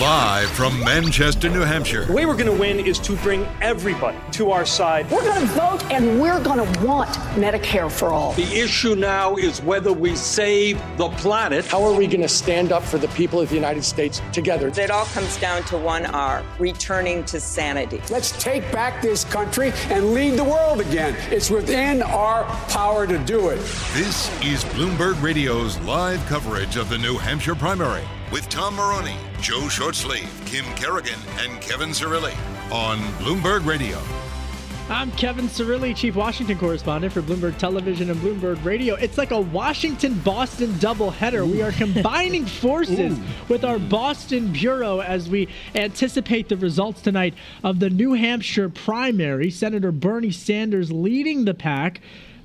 Live from Manchester, New Hampshire. The way we're going to win is to bring everybody to our side. We're going to vote and we're going to want Medicare for all. The issue now is whether we save the planet. How are we going to stand up for the people of the United States together? It all comes down to one R returning to sanity. Let's take back this country and lead the world again. It's within our power to do it. This is Bloomberg Radio's live coverage of the New Hampshire primary with Tom Moroney, Joe Shortsleeve, Kim Kerrigan, and Kevin Cirilli on Bloomberg Radio. I'm Kevin Cirilli, Chief Washington Correspondent for Bloomberg Television and Bloomberg Radio. It's like a Washington Boston doubleheader. We are combining forces with our Boston Bureau as we anticipate the results tonight of the New Hampshire primary. Senator Bernie Sanders leading the pack.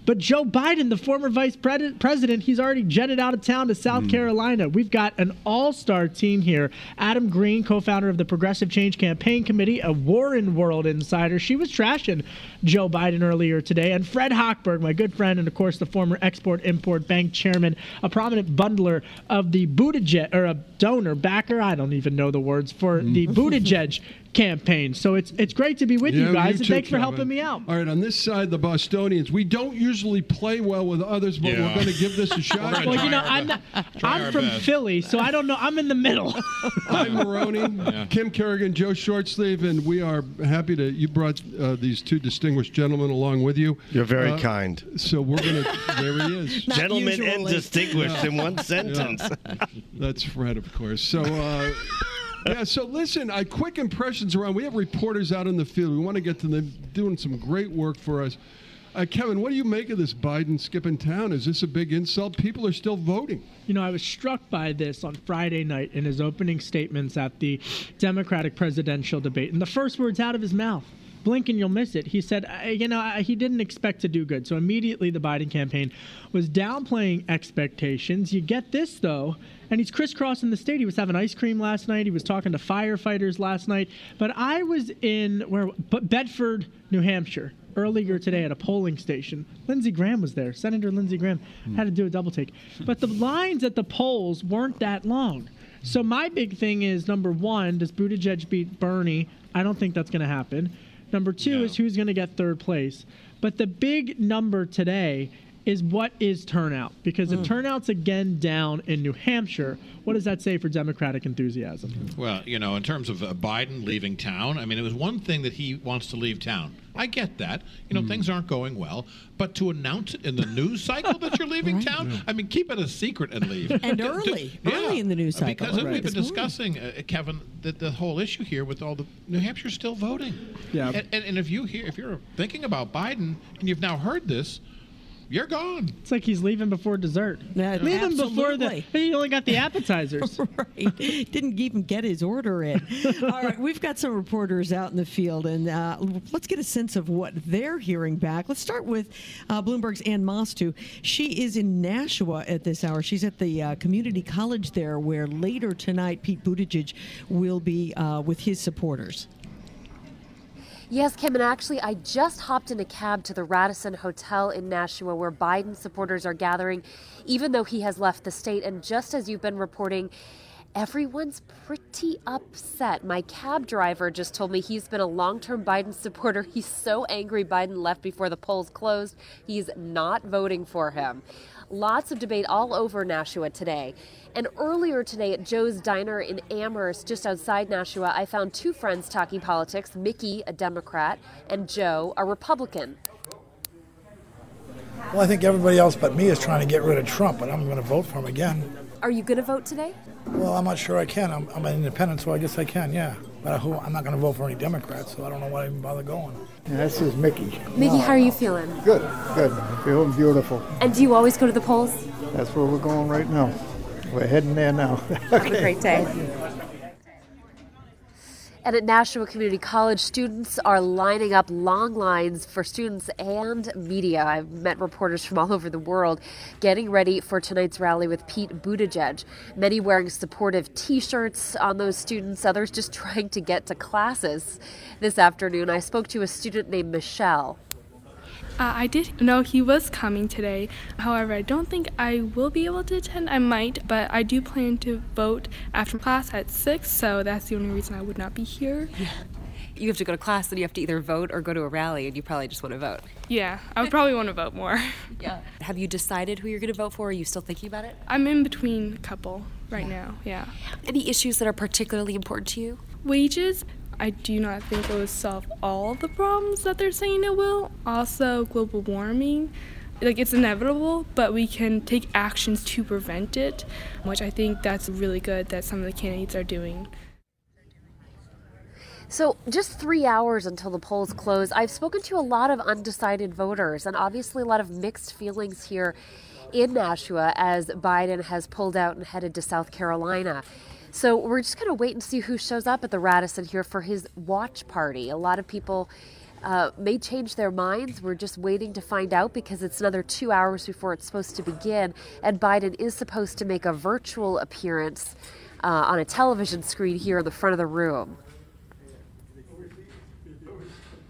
But Joe Biden, the former vice president, he's already jetted out of town to South mm. Carolina. We've got an all star team here. Adam Green, co founder of the Progressive Change Campaign Committee, a Warren World insider. She was trashing Joe Biden earlier today. And Fred Hochberg, my good friend, and of course, the former Export Import Bank chairman, a prominent bundler of the Buttigieg, or a donor, backer, I don't even know the words, for the mm. Buttigieg campaign. So it's it's great to be with yeah, you guys, you and too, thanks for helping me out. All right, on this side, the Bostonians, we don't usually play well with others, but yeah. we're going to give this a shot. well, you know, I'm not, I'm from best. Philly, so I don't know. I'm in the middle. I'm Moroney, yeah. Kim Kerrigan, Joe Shortsleeve, and we are happy to. You brought uh, these two distinguished gentlemen along with you. You're very uh, kind. So we're going to. There he is. Gentleman and distinguished in one sentence. That's Fred, of course. So. Uh, yeah, so listen, I quick impressions around. We have reporters out in the field. We want to get to them doing some great work for us. Uh, Kevin, what do you make of this Biden skipping town? Is this a big insult? People are still voting. You know, I was struck by this on Friday night in his opening statements at the Democratic presidential debate. And the first words out of his mouth blink and you'll miss it. He said, you know, he didn't expect to do good. So immediately the Biden campaign was downplaying expectations. You get this, though, and he's crisscrossing the state. He was having ice cream last night. He was talking to firefighters last night. But I was in where Bedford, New Hampshire, earlier today at a polling station. Lindsey Graham was there. Senator Lindsey Graham hmm. had to do a double take. But the lines at the polls weren't that long. So my big thing is number one, does Buttigieg beat Bernie? I don't think that's going to happen. Number two no. is who's going to get third place. But the big number today is what is turnout? Because if mm. turnout's again down in New Hampshire, what does that say for Democratic enthusiasm? Well, you know, in terms of uh, Biden leaving town, I mean, it was one thing that he wants to leave town. I get that. You know, mm. things aren't going well. But to announce it in the news cycle that you're leaving right. town, I mean, keep it a secret and leave. and early, yeah. early in the news cycle. Because right. we've been discussing, uh, Kevin, the, the whole issue here with all the New Hampshire still voting. Yeah. And, and, and if you hear, if you're thinking about Biden and you've now heard this, you're gone. It's like he's leaving before dessert. Yeah, leaving absolutely. before the. He only got the appetizers. right. Didn't even get his order in. All right, we've got some reporters out in the field, and uh, let's get a sense of what they're hearing back. Let's start with uh, Bloomberg's Ann Mostu. She is in Nashua at this hour. She's at the uh, community college there, where later tonight Pete Buttigieg will be uh, with his supporters. Yes, Kim, and actually, I just hopped in a cab to the Radisson Hotel in Nashua where Biden supporters are gathering, even though he has left the state. And just as you've been reporting, everyone's pretty upset. My cab driver just told me he's been a long term Biden supporter. He's so angry Biden left before the polls closed, he's not voting for him. Lots of debate all over Nashua today. And earlier today at Joe's Diner in Amherst, just outside Nashua, I found two friends talking politics Mickey, a Democrat, and Joe, a Republican. Well, I think everybody else but me is trying to get rid of Trump, but I'm going to vote for him again. Are you going to vote today? Well, I'm not sure I can. I'm, I'm an independent, so I guess I can, yeah. But who, I'm not going to vote for any Democrats, so I don't know why I even bother going. Yeah, this is Mickey. Mickey, how are you feeling? Good, good. Feeling beautiful. And do you always go to the polls? That's where we're going right now. We're heading there now. Have a great day. And at Nashua Community College, students are lining up long lines for students and media. I've met reporters from all over the world getting ready for tonight's rally with Pete Buttigieg. Many wearing supportive t shirts on those students, others just trying to get to classes. This afternoon, I spoke to a student named Michelle. Uh, I did know he was coming today. However, I don't think I will be able to attend. I might, but I do plan to vote after class at 6, so that's the only reason I would not be here. Yeah. You have to go to class, then you have to either vote or go to a rally, and you probably just want to vote. Yeah, I would probably want to vote more. Yeah. Have you decided who you're going to vote for? Are you still thinking about it? I'm in between a couple right yeah. now, yeah. Any issues that are particularly important to you? Wages. I do not think it will solve all the problems that they're saying it will. Also, global warming. Like, it's inevitable, but we can take actions to prevent it, which I think that's really good that some of the candidates are doing. So, just three hours until the polls close, I've spoken to a lot of undecided voters and obviously a lot of mixed feelings here in Nashua as Biden has pulled out and headed to South Carolina. So we're just going to wait and see who shows up at the Radisson here for his watch party. A lot of people uh, may change their minds. We're just waiting to find out because it's another two hours before it's supposed to begin. And Biden is supposed to make a virtual appearance uh, on a television screen here in the front of the room.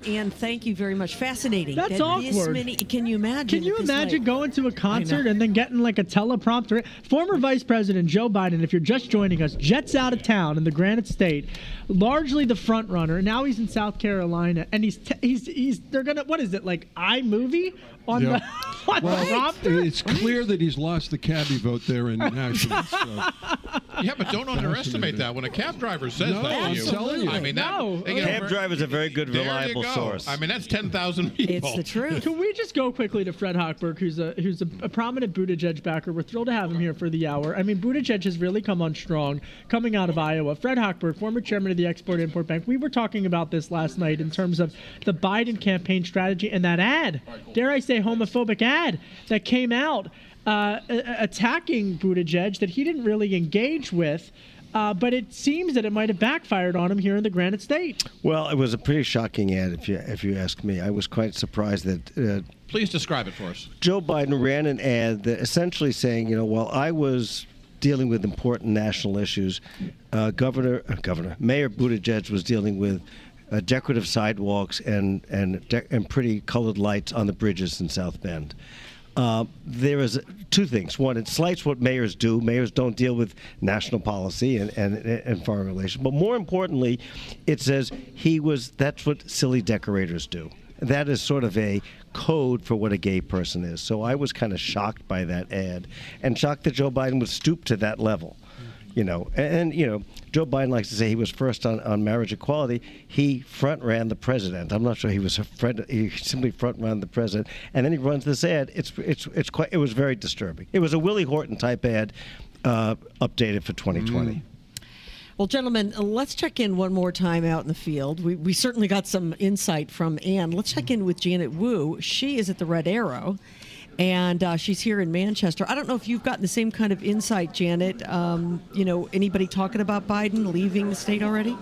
And thank you very much. Fascinating. That's that awkward. Many, can you imagine? Can you imagine like, going to a concert and then getting like a teleprompter? Former Vice President Joe Biden, if you're just joining us, jets out of town in the Granite State, largely the front runner. Now he's in South Carolina, and he's t- he's he's they're gonna what is it like iMovie on yep. the on well, the prompter? It's clear that he's lost the cabbie vote there in Nashville. So. Yeah, but don't underestimate that. When a cab driver says no, that to you, you. I mean, that, no. cab driver's a very good, reliable source. I mean, that's ten thousand people. It's the truth. Can we just go quickly to Fred Hochberg, who's a who's a, a prominent Buttigieg backer? We're thrilled to have him here for the hour. I mean, Buttigieg has really come on strong coming out of Iowa. Fred Hochberg, former chairman of the Export Import Bank. We were talking about this last night in terms of the Biden campaign strategy and that ad, dare I say, homophobic ad that came out uh, attacking Buttigieg that he didn't really engage with. Uh, but it seems that it might have backfired on him here in the Granite State. Well, it was a pretty shocking ad, if you if you ask me. I was quite surprised that. Uh, Please describe it for us. Joe Biden ran an ad that essentially saying, you know, while I was dealing with important national issues, uh, Governor uh, Governor Mayor Buttigieg was dealing with. Uh, decorative sidewalks and and de- and pretty colored lights on the bridges in South Bend. Uh, there is two things. One, it slights what mayors do. Mayors don't deal with national policy and, and, and foreign relations. But more importantly, it says he was, that's what silly decorators do. That is sort of a code for what a gay person is. So I was kind of shocked by that ad and shocked that Joe Biden would stoop to that level you know, and, you know, Joe Biden likes to say he was first on, on marriage equality. He front ran the president. I'm not sure he was a friend. He simply front ran the president, and then he runs this ad. It's it's it's quite. It was very disturbing. It was a Willie Horton type ad, uh, updated for 2020. Mm. Well, gentlemen, let's check in one more time out in the field. We, we certainly got some insight from Ann. Let's check in with Janet Wu. She is at the Red Arrow and uh, she's here in Manchester. I don't know if you've gotten the same kind of insight, Janet. Um, you know, anybody talking about Biden leaving the state already?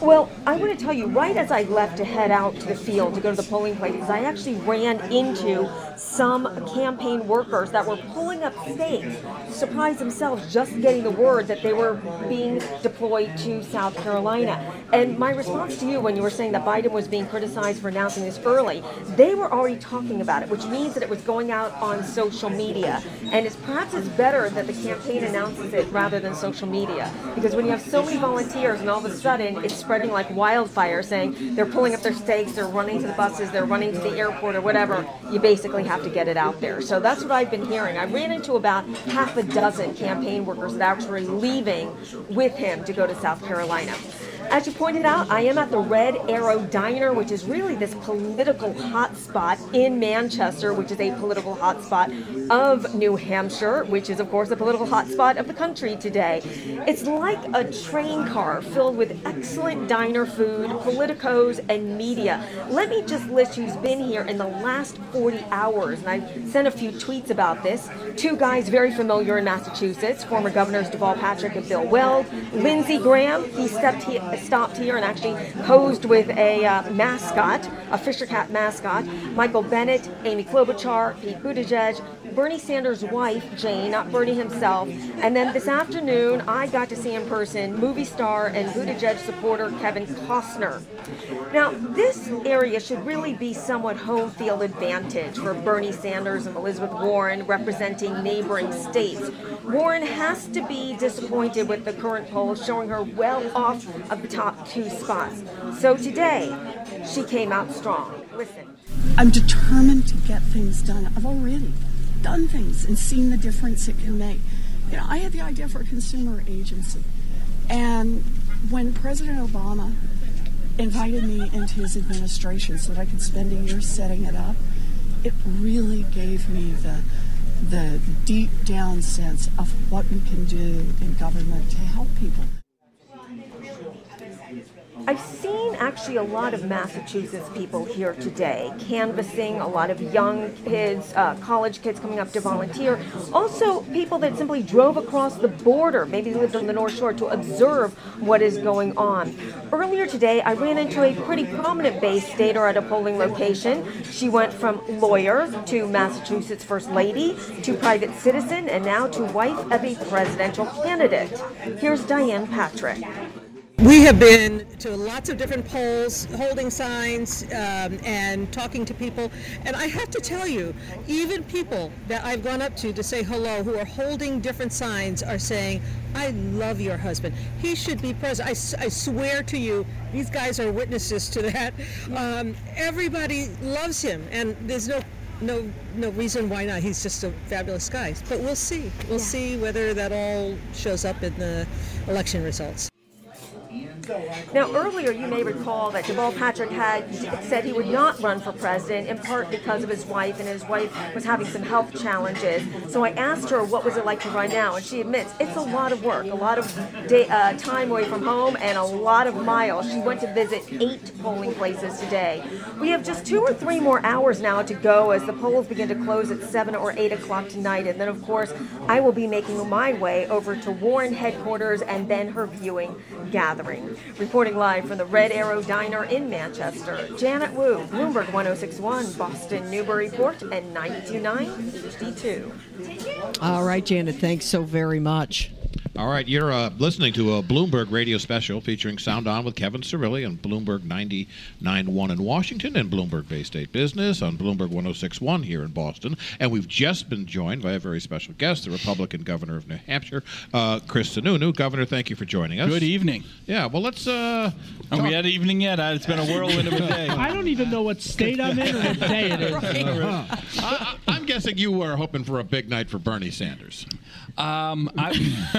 Well, I want to tell you, right as I left to head out to the field to go to the polling places, I actually ran into some campaign workers that were pulling up stakes, surprised themselves just getting the word that they were being deployed to South Carolina. And my response to you when you were saying that Biden was being criticized for announcing this early, they were already talking about it, which means that it was going out on social media. And it's perhaps it's better that the campaign announces it rather than social media. Because when you have so many volunteers and all of a sudden it's spreading like wildfire, saying they're pulling up their stakes, they're running to the buses, they're running to the airport or whatever, you basically have to get it out there. So that's what I've been hearing. I ran into about half a dozen campaign workers that are actually leaving with him to go to South Carolina. As you pointed out, I am at the Red Arrow Diner, which is really this political hotspot in Manchester, which is a political hotspot of New Hampshire, which is, of course, a political hotspot of the country today. It's like a train car filled with excellent diner food, politicos, and media. Let me just list who's been here in the last 40 hours, and I sent a few tweets about this. Two guys very familiar in Massachusetts, former governors Deval Patrick and Bill Weld. Lindsey Graham, he stepped here stopped here and actually posed with a uh, mascot, a Fisher Cat mascot. Michael Bennet, Amy Klobuchar, Pete Buttigieg, Bernie Sanders' wife, Jane, not Bernie himself. And then this afternoon, I got to see in person movie star and Buttigieg supporter Kevin Costner. Now, this area should really be somewhat home field advantage for Bernie Sanders and Elizabeth Warren representing neighboring states. Warren has to be disappointed with the current polls showing her well off of the top two spots. So today, she came out strong. Listen. I'm determined to get things done. I've already done things and seen the difference it can make. You know, I had the idea for a consumer agency. And when President Obama invited me into his administration so that I could spend a year setting it up, it really gave me the the deep down sense of what we can do in government to help people. I've seen actually a lot of Massachusetts people here today, canvassing, a lot of young kids, uh, college kids coming up to volunteer. Also, people that simply drove across the border, maybe lived on the North Shore, to observe what is going on. Earlier today, I ran into a pretty prominent Bay Stater at a polling location. She went from lawyer to Massachusetts First Lady to private citizen and now to wife of a presidential candidate. Here's Diane Patrick. We have been to lots of different polls, holding signs, um, and talking to people. And I have to tell you, even people that I've gone up to to say hello who are holding different signs are saying, I love your husband. He should be president. I swear to you, these guys are witnesses to that. Um, everybody loves him, and there's no no no reason why not. He's just a fabulous guy. But we'll see. We'll see whether that all shows up in the election results. Now, earlier you may recall that Deval Patrick had said he would not run for president, in part because of his wife, and his wife was having some health challenges. So I asked her what was it like to run now, and she admits it's a lot of work, a lot of day, uh, time away from home, and a lot of miles. She went to visit eight polling places today. We have just two or three more hours now to go as the polls begin to close at seven or eight o'clock tonight, and then of course I will be making my way over to Warren headquarters and then her viewing gathering. Reporting live from the Red Arrow Diner in Manchester, Janet Wu, Bloomberg 1061, Boston Newburyport, and 929 HD2. All right, Janet, thanks so very much. All right, you're uh, listening to a Bloomberg radio special featuring Sound On with Kevin Cirilli on Bloomberg 99.1 in Washington and Bloomberg Bay State Business on Bloomberg 106.1 here in Boston. And we've just been joined by a very special guest, the Republican governor of New Hampshire, uh, Chris Sununu. Governor, thank you for joining us. Good evening. Yeah, well, let's. Uh, Are we at evening yet? Uh, It's been a whirlwind of a day. I don't even know what state I'm in or what day it is. I, I, I'm guessing you were hoping for a big night for Bernie Sanders. Um, I,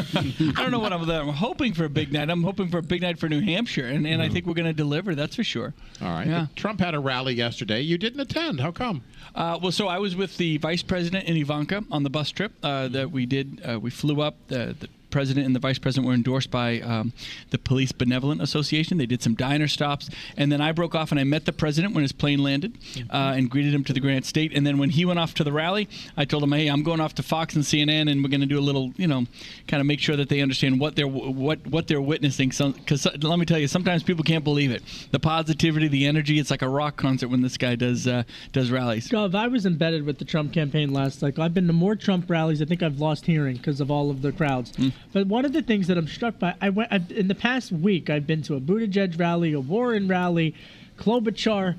I don't know what I'm, I'm hoping for a big night. I'm hoping for a big night for New Hampshire, and, and I think we're going to deliver. That's for sure. All right. Yeah. Trump had a rally yesterday. You didn't attend. How come? Uh, well, so I was with the vice president and Ivanka on the bus trip uh, that we did. Uh, we flew up. The, the president and the vice president were endorsed by um, the Police Benevolent Association. They did some diner stops, and then I broke off and I met the president when his plane landed uh, and greeted him to the Granite State. And then when he went off to the rally, I told him, "Hey, I'm going off to Fox and CNN, and we're going to do a little, you know, kind of make sure that they understand what they're what what they're witnessing." Because let me tell you, sometimes people can't believe it. The positivity, the energy. It's like a rock concert when this guy does uh, does rallies. Gov, I was embedded with the Trump campaign last cycle. I've been to more Trump rallies. I think I've lost hearing because of all of the crowds. But one of the things that I'm struck by, I went I've, in the past week. I've been to a Buttigieg rally, a Warren rally, Klobuchar.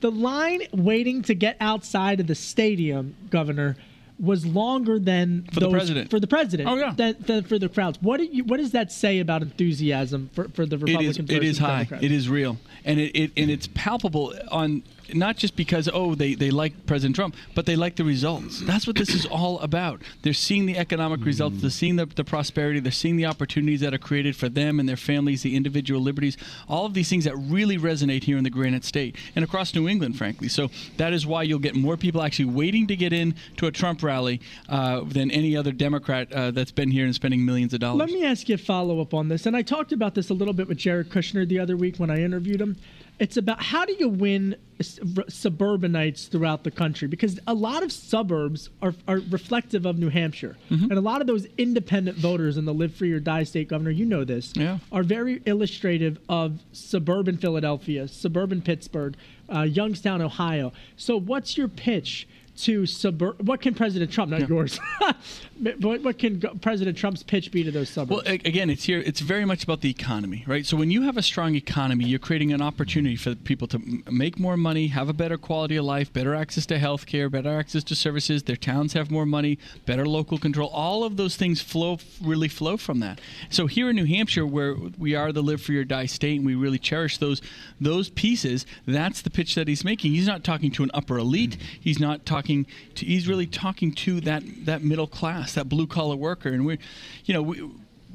The line waiting to get outside of the stadium, Governor, was longer than For the president. For the president. Oh, yeah. Than, than for the crowds. What do you? What does that say about enthusiasm for, for the Republican? It is. It is high. Democrats? It is real, and it, it and it's palpable on not just because oh they, they like President Trump, but they like the results. That's what this is all about. They're seeing the economic results. They're seeing the, the prosperity. They're seeing the opportunities that are created for them and their families, the individual liberties, all of these things that really resonate here in the Granite State and across New England, frankly. So that is why you'll get more people actually waiting to get in to a Trump rally uh, than any other Democrat uh, that's been here and spending millions of dollars. Let me ask you a follow up on this. And I talked about this a little bit with Jared Kushner the other week when I interviewed him. It's about how do you win suburbanites throughout the country? Because a lot of suburbs are, are reflective of New Hampshire. And a lot of those independent voters in the Live Free or Die state, Governor, you know this, Yeah. are very illustrative of suburban Philadelphia, suburban Pittsburgh, uh, Youngstown, Ohio. So, what's your pitch? To suburb, what can President Trump, not yours, what, what can President Trump's pitch be to those suburbs? Well, again, it's here. It's very much about the economy, right? So when you have a strong economy, you're creating an opportunity for people to m- make more money, have a better quality of life, better access to health care, better access to services. Their towns have more money, better local control. All of those things flow really flow from that. So here in New Hampshire, where we are the live free or die state, and we really cherish those those pieces, that's the pitch that he's making. He's not talking to an upper elite. He's not talking to. He's really talking to that that middle class, that blue collar worker, and we, you know, we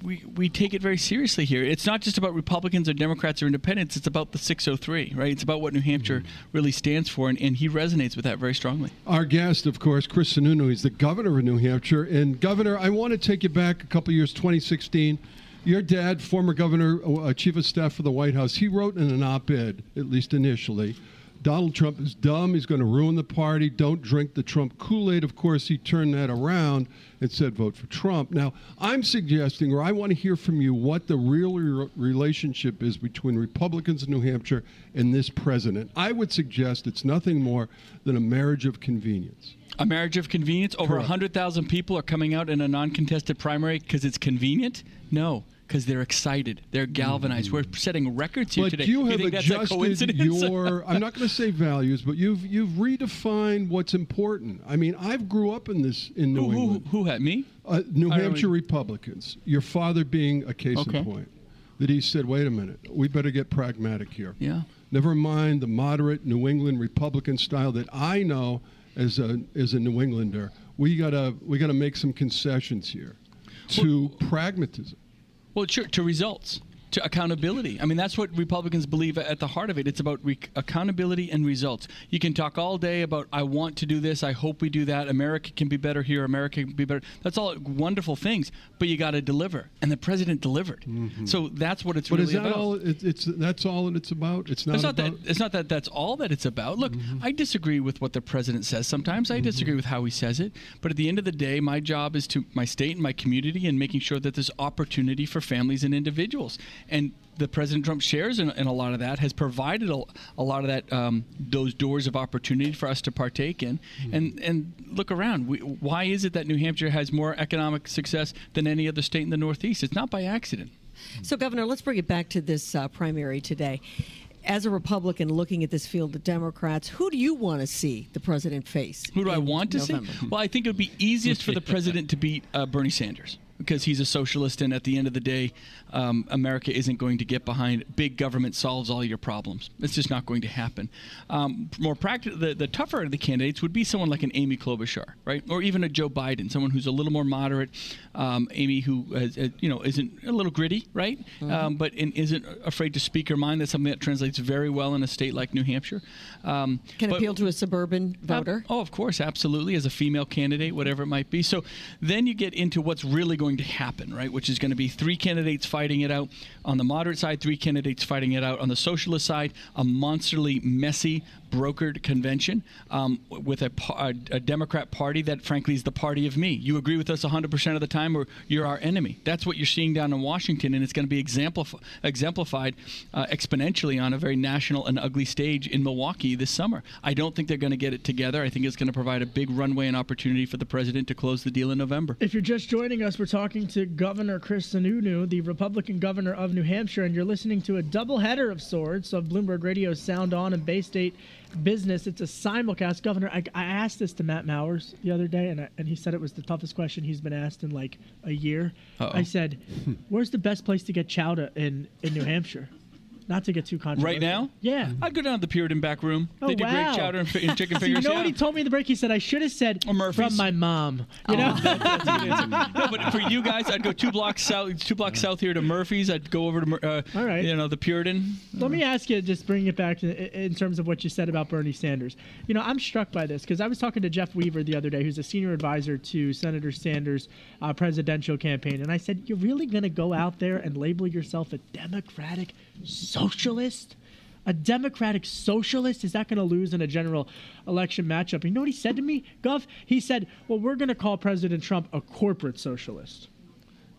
we, we take it very seriously here. It's not just about Republicans or Democrats or independents. It's about the 603, right? It's about what New Hampshire really stands for, and, and he resonates with that very strongly. Our guest, of course, Chris Sununu. He's the governor of New Hampshire. And, Governor, I want to take you back a couple years, 2016. Your dad, former governor, uh, chief of staff for the White House, he wrote in an op ed, at least initially, Donald Trump is dumb. He's going to ruin the party. Don't drink the Trump Kool Aid. Of course, he turned that around and said vote for Trump. Now, I'm suggesting, or I want to hear from you, what the real re- relationship is between Republicans in New Hampshire and this president. I would suggest it's nothing more than a marriage of convenience. A marriage of convenience. Over Correct. 100,000 people are coming out in a non contested primary because it's convenient? No. Because they're excited, they're galvanized. We're setting records here today. But today. you have a adjusted your. I'm not going to say values, but you've you've redefined what's important. I mean, I've grew up in this in New Who- who- England. who had me? Uh, New I Hampshire Republicans. Your father being a case Okay. in point. That he said, "Wait a minute, we better get pragmatic here." Yeah. Never mind the moderate New England Republican style that I know as a as a New Englander. We gotta we gotta make some concessions here to pragmatism. Well, sure, to results, to accountability. I mean, that's what Republicans believe at the heart of it. It's about re- accountability and results. You can talk all day about, I want to do this, I hope we do that, America can be better here, America can be better. That's all wonderful things, but you got to deliver. And the president delivered. So that's what it's Mm-hmm. But really is that about. all? It, it's that's all that it's about. It's not, It's not about. that. It's not that. That's all that it's about. Look, I disagree with what the president says. Sometimes I disagree with how he says it. But at the end of the day, my job is to my state and my community and making sure that there's opportunity for families and individuals. And the President Trump shares in, in a lot of that has provided a, a lot of that um, those doors of opportunity for us to partake in. And and look around. We, why is it that New Hampshire has more economic success than any other state in the Northeast? It's not by accident. So, Governor, let's bring it back to this uh, primary today. As a Republican looking at this field of Democrats, who do you want to see the president face? Who do I want to November? see? Well, I think it would be easiest for the president to beat uh, Bernie Sanders because he's a socialist, and at the end of the day, um, America isn't going to get behind big government solves all your problems. It's just not going to happen. Um, more practical, the, the tougher of the candidates would be someone like an Amy Klobuchar, right, or even a Joe Biden, someone who's a little more moderate. Um, Amy, who has, uh, you know isn't a little gritty, right, Mm-hmm. um, but isn't afraid to speak her mind. That's something that translates very well in a state like New Hampshire. Um, Can but- appeal to a suburban voter. oh, of course, absolutely, as a female candidate, whatever it might be. So then you get into what's really going to happen, right? Which is going to be three candidates fighting it out on the moderate side, three candidates fighting it out on the socialist side, a monsterly, messy, brokered convention um, with a, a Democrat party that, frankly, is the party of me. You agree with us 100% of the time, or you're our enemy. That's what you're seeing down in Washington, and it's going to be exemplif- exemplified uh, exponentially on a very national and ugly stage in Milwaukee this summer. I don't think they're going to get it together. I think it's going to provide a big runway and opportunity for the president to close the deal in November. If you're just joining us, we're talking to Governor Chris Sununu, the Republican governor of New Hampshire, and you're listening to a doubleheader of sorts of Bloomberg Radio Sound On and Bay State Business. It's a simulcast. Governor, I, I asked this to Matt Mowers the other day, and, I, and he said it was the toughest question he's been asked in like a year. Uh-oh. I said, "Where's the best place to get chowder in in New Hampshire?" Not to get too controversial. Right now? Yeah. I'd go down to the Puritan back room. Oh, they do wow. great chowder and, fi- and chicken So fingers. You know yeah. what he told me in the break? He said I should have said from my mom. You Oh, know. that- that's a good answer. no, but for you guys, I'd go two blocks south, two blocks south here to Murphy's. I'd go over to, uh, All right. you know, the Puritan. Let me ask you, just bring it back to, in terms of what you said about Bernie Sanders. You know, I'm struck by this because I was talking to Jeff Weaver the other day, who's a senior advisor to Senator Sanders' uh, presidential campaign, and I said, "You're really going to go out there and label yourself a Democratic socialist?" A Democratic socialist is that going to lose in a general election matchup? You know what he said to me, Gov? He said, "Well, we're going to call President Trump a corporate socialist."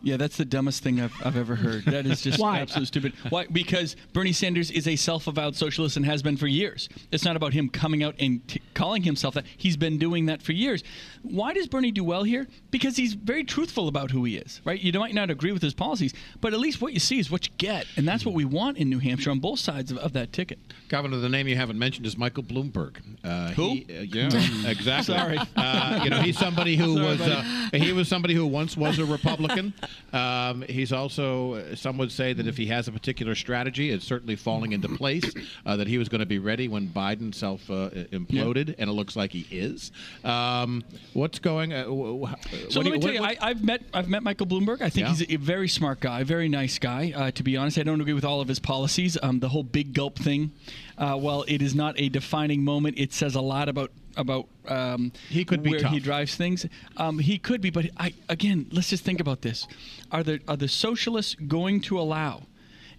Yeah, that's the dumbest thing I've, I've ever heard. That is just Why? absolutely stupid. Why? Because Bernie Sanders is a self-avowed socialist and has been for years. It's not about him coming out and t- calling himself that. He's been doing that for years. Why does Bernie do well here? Because he's very truthful about who he is, right? You might not agree with his policies, but at least what you see is what you get, and that's what we want in New Hampshire on both sides of, of that ticket. Governor, the name you haven't mentioned is Michael Bloomberg. Uh, Who? He, uh, yeah, exactly. Sorry. Uh, you know, he's somebody who Sorry, was, uh, he was somebody who once was a Republican. Um, he's also some would say that if he has a particular strategy, it's certainly falling into place. Uh, that he was going to be ready when Biden self uh, imploded, and it looks like he is. Um, what's going? Uh, So let do me tell you, what- I, I've met I've met Michael Bloomberg. I think Yeah. he's a very smart guy, very nice guy. Uh, to be honest, I don't agree with all of his policies. Um, the whole big gulp thing, uh, while it is not a defining moment, it says a lot about about um, He could be where he drives things. Um, he could be, but I again, let's just think about this: Are the are the socialists going to allow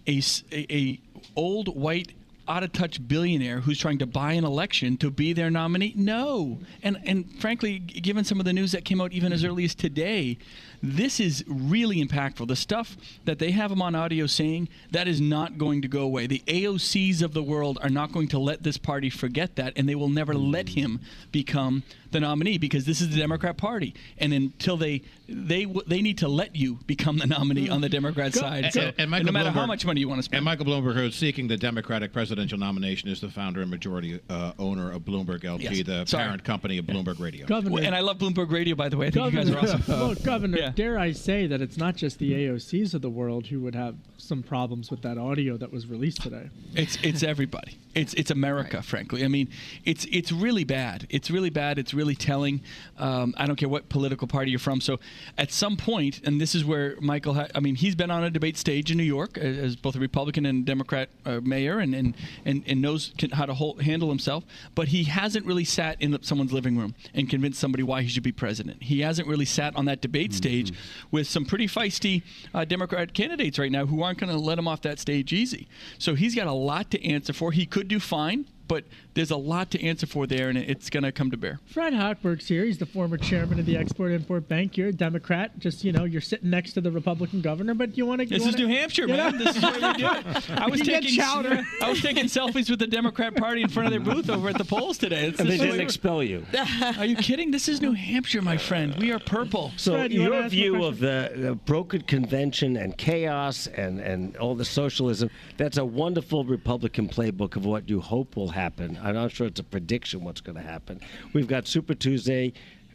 a a old white out of touch billionaire who's trying to buy an election to be their nominee? No. And and frankly, given some of the news that came out even as early as today, this is really impactful. The stuff that they have him on audio saying that is not going to go away. The AOCs of the world are not going to let this party forget that, and they will never let him become the nominee because this is the Democrat Party. And until they they they need to let you become the nominee on the Democrat side. And, So, and- and Michael no matter how Bloomberg- much money you want to spend. And Michael Bloomberg, who is seeking the Democratic presidential nomination, is the founder and majority uh, owner of Bloomberg LP, Yes. the Sorry. parent company of Bloomberg Radio. Governor- Well, and I love Bloomberg Radio, by the way. I think Governor, you guys are awesome. Look, Governor, Yeah. Dare I say that it's not just the AOCs of the world who would have some problems with that audio that was released today. It's it's everybody. It's it's America, frankly. I mean, it's it's really bad. It's really bad. It's really telling. Um, I don't care what political party you're from. So, at some point, and this is where Michael. Ha- I mean, he's been on a debate stage in New York as, as both a Republican and Democrat uh, mayor, and and and, and knows can, how to hold, handle himself. But he hasn't really sat in someone's living room and convinced somebody why he should be president. He hasn't really sat on that debate stage with some pretty feisty uh, Democrat candidates right now who aren't going to let him off that stage easy. So he's got a lot to answer for. He could do fine, but there's a lot to answer for there, and it's going to come to bear. Fred Hochberg's here. He's the former chairman of the Export Import Bank. You're a Democrat. Just you know, you're sitting next to the Republican governor, but you want to. This is New Hampshire, man. This is where we do. I was You get taking chowder. I was taking selfies with the Democrat Party in front of their booth over at the polls today. It's And they didn't expel you. Are you kidding? This is New Hampshire, my friend. We are purple. So your view of the, the brokered convention and chaos and, and all the socialism, that's a wonderful Republican playbook of what you hope will happen. I'm not sure it's a prediction what's going to happen. We've got Super Tuesday,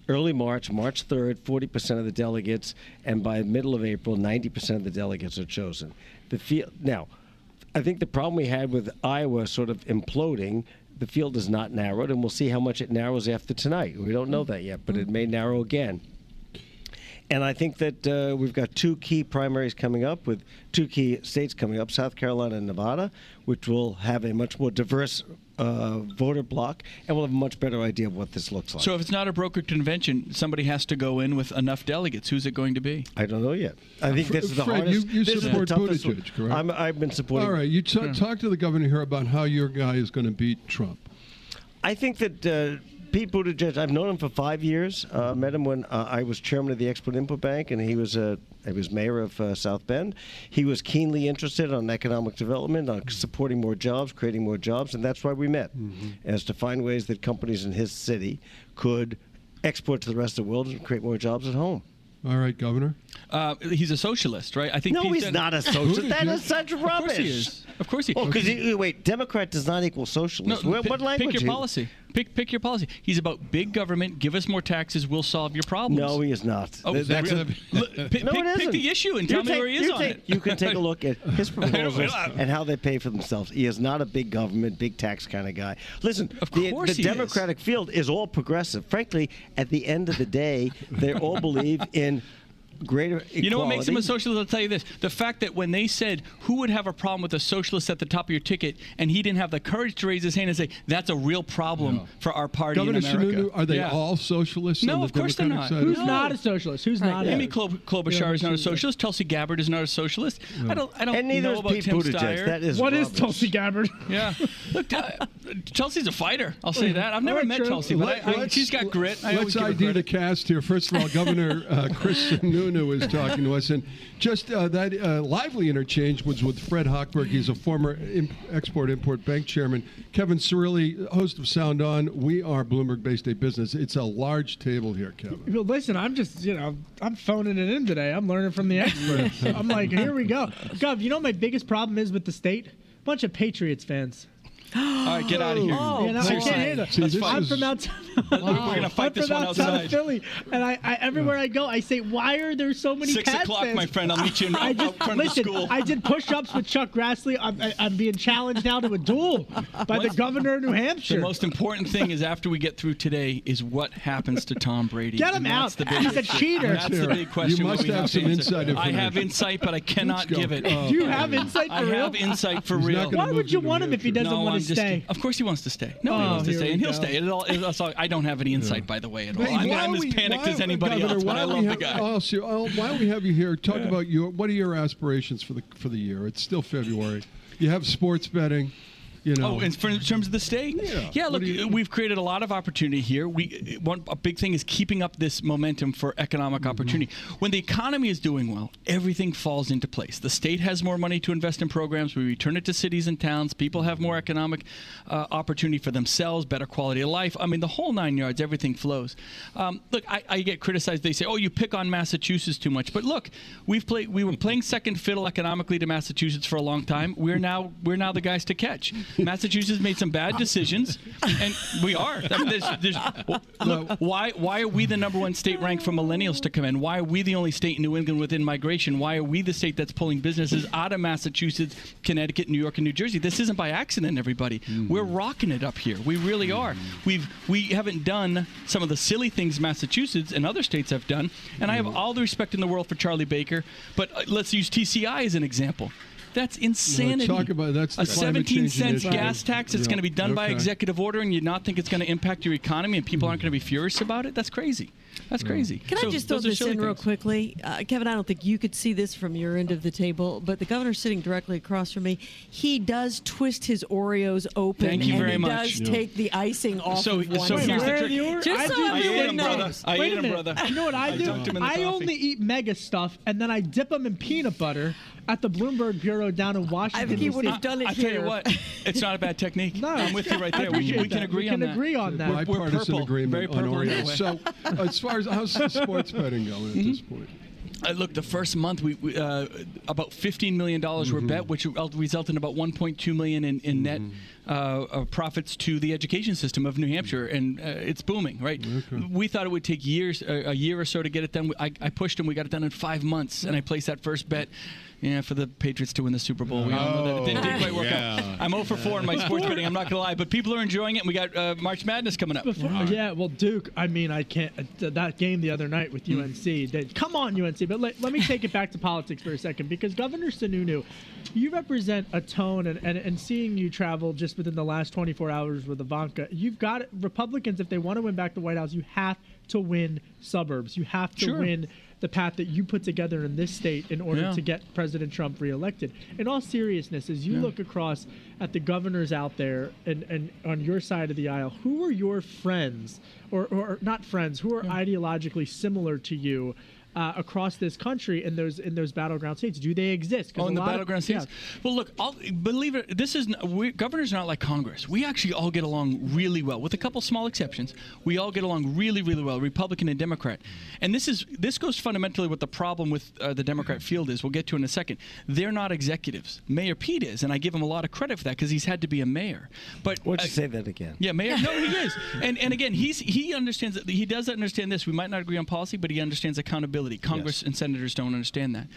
early March, March 3rd, 40% of the delegates, and by middle of April, 90% of the delegates are chosen. The field, now, I think the problem we had with Iowa sort of imploding, the field is not narrowed, and we'll see how much it narrows after tonight. We don't know that yet, but it may narrow again. And I think that uh, we've got two key primaries coming up with two key states coming up South Carolina and Nevada, which will have a much more diverse uh, voter block, and we'll have a much better idea of what this looks like. So if it's not a brokered convention, somebody has to go in with enough delegates. Who's it going to be? I don't know yet. I think this is the Fred, hardest. you, you this is the support toughest one. Buttigieg, correct? I'm, I've been supporting. All right, you t- talk to the governor here about how your guy is going to beat Trump. I think that uh, Pete Buttigieg. I've known him for five years. Uh, met him when uh, I was chairman of the Export Import Bank, and he was uh, he was mayor of uh, South Bend. He was keenly interested on economic development, on supporting more jobs, creating more jobs, and that's why we met, as to find ways that companies in his city could export to the rest of the world and create more jobs at home. All right, Governor. Uh, he's a socialist, right? I think. No, Pete he's Dunne- not a socialist. That is such rubbish. Of course rubbish. he is. Of course he. Oh, because wait, Democrat does not equal socialist. No, what, pick, what language? pick your policy. Pick pick your policy. He's about big government. Give us more taxes. We'll solve your problems. No, he is not. Oh, Th- that's a- Look, pick, no, pick, it pick isn't. the issue and You tell me take- where he is you on take- it. You can take a look at his proposals and how they pay for themselves. He is not a big government, big tax kind of guy. Listen, the, course the he is. Democratic field is all progressive. Frankly, at the end of the day, they all believe in greater equality. You know what makes him a socialist? I'll tell you this: the fact that when they said who would have a problem with a socialist at the top of your ticket, and he didn't have the courage to raise his hand and say that's a real problem for our party Governor in America. Sununu, are they Yeah. all socialists? No, on the of course they're not. side? Who's not a socialist? Who's not? a- Amy Klo- Klobuchar Yeah, is not a she's- socialist. Tulsi Gabbard is not a socialist. I don't. I don't And neither know is about Pete Tim Buttigieg. Steyer. That is What is rubbish. Tulsi Gabbard? Yeah. Look, uh, Chelsea's a fighter. I'll say that. I've never Alright, met true. Chelsea, but I, I, she's got grit. I always Let's ID the cast here. First of all, Governor uh, Chris Sununu is talking to us, and just uh, that uh, lively interchange was with Fred Hochberg. He's a former imp- Export-Import Bank chairman. Kevin Cirilli, host of Sound On. We are Bloomberg-Bay State Business. It's a large table here, Kevin. Well, listen, I'm just, you know, I'm phoning it in today. I'm learning from the experts. I'm like, here we go. Gov, you know what my biggest problem is with the state? Bunch of Patriots fans. All right, get out of here. Oh, you know, I Seriously. can't handle See, I'm from outside. We're gonna fight I'm this one outside outside. of Philly, and I, I everywhere I go, I say, why are there so many Six Pats o'clock, fans? my friend. I'll meet you in- I out just, front of the school. I did push-ups with Chuck Grassley. I'm, I, I'm being challenged now to a duel by the governor of New Hampshire. The most important thing is after we get through today is what happens to Tom Brady. Get him out. The big He's a issue. cheater. That's the big question. You must we have some answer. inside I have insight, but I cannot give it. Oh, Do you have insight for real? I have insight for real. Why would you want him if he doesn't no, want I'm to just, stay? Of course he wants to stay. No, he Oh, wants to stay, and he'll go. stay. It'll, it'll, it's all- I don't have any insight, by the way, at all. Hey, I'm, I'm as panicked why- as anybody Governor, else, but I we love the have- guy. Also, oh, why we have you here? Talk about your. What are your aspirations for the for the year? It's still February. You have sports betting. You know. Oh, in, terms of the state, Yeah. look, you- we've created a lot of opportunity here. We one a big thing is keeping up this momentum for economic Mm-hmm. opportunity. When the economy is doing well, everything falls into place. The state has more money to invest in programs. We return it to cities and towns. People have more economic uh, opportunity for themselves, better quality of life. I mean, the whole nine yards. Everything flows. Um, look, I, I get criticized. They say, "Oh, you pick on Massachusetts too much." But look, we've played. We were playing second fiddle economically to Massachusetts for a long time. We're now we're now the guys to catch. Massachusetts made some bad decisions, and we are. I mean, there's, there's, look, why why are we the number one state ranked for millennials to come in? Why are we the only state in New England within migration? Why are we the state that's pulling businesses out of Massachusetts, Connecticut, New York, and New Jersey? This isn't by accident, everybody. Mm. We're rocking it up here. We really are. Mm. We've we haven't done some of the silly things Massachusetts and other states have done, and I have mm. all the respect in the world for Charlie Baker. But uh, let's use TCI as an example. That's insanity. talk about- that's the a 17 cents initiative. gas tax that's Yeah, going to be done by executive order, and you not think it's going to impact your economy, and people aren't going to be furious about it. That's crazy. That's crazy. Can So I just throw those are this silly in real quickly? Uh, Kevin, I don't think you could see this from your end of the table, but the governor's sitting directly across from me. He does twist his Oreos open. Thank you and very he much. does Yeah. take the icing off So- of one so here's the trick. the Just I so do I ate everyone him, brother. knows. I Wait ate him, brother. You know what I I do? dunked him in the I coffee. only eat mega stuff, and then I dip them in peanut butter at the Bloomberg Bureau down in Washington. I think he would have done it I tell you what, it's not a bad technique. No, I'm with you right there. We, we can agree we on can that. agree on that. We're bipartisan purple. agreement Very on purple in that Oreos. way. So, as far as how's the sports betting going at this point? Uh, look, the first month we, we uh, about fifteen million dollars were Mm-hmm. bet, which resulted in about one point two million in, in net uh, uh, profits to the education system of New Hampshire, and uh, it's booming. Right? We thought it would take years, uh, a year or so to get it done. I, I pushed them. We got it done in five months, and I placed that first bet. Yeah, for the Patriots to win the Super Bowl. We all know that it didn't, didn't quite work yeah. out. I'm 0 for 4 in my sports betting. I'm not gonna lie, but people are enjoying it. and We got uh, March Madness coming up. Before, Yeah, well, Duke. I mean, I can't. Uh, that game the other night with Mm. UNC. They, come on, UNC. But let, let me take it back to politics for a second because Governor Sununu, you represent a tone, and, and, and seeing you travel just within the last 24 hours with Ivanka, you've got Republicans. If they want to win back the White House, you have to win suburbs. You have to Sure. win the path that you put together in this state in order Yeah. to get President Trump reelected. In all seriousness, as you Yeah. look across at the governors out there and, and on your side of the aisle, who are your friends, or, or not friends, who are ideologically similar to you? Uh, across this country in those in those battleground states? Do they exist? Oh, in the lot of- battleground states. yeah. Well, look, I'll, believe it. This is we, governors are not like Congress. We actually all get along really well, with a couple small exceptions. We all get along really, really well, Republican and Democrat. And this is this goes fundamentally what the problem with uh, the Democrat field is. We'll get to in a second. They're not executives. Mayor Pete is, and I give him a lot of credit for that because he's had to be a mayor. But Why don't uh, you say that again? yeah, Mayor. No, he is. And and again, he's he understands that he does understand this. We might not agree on policy, but he understands accountability. Congress and senators don't understand that.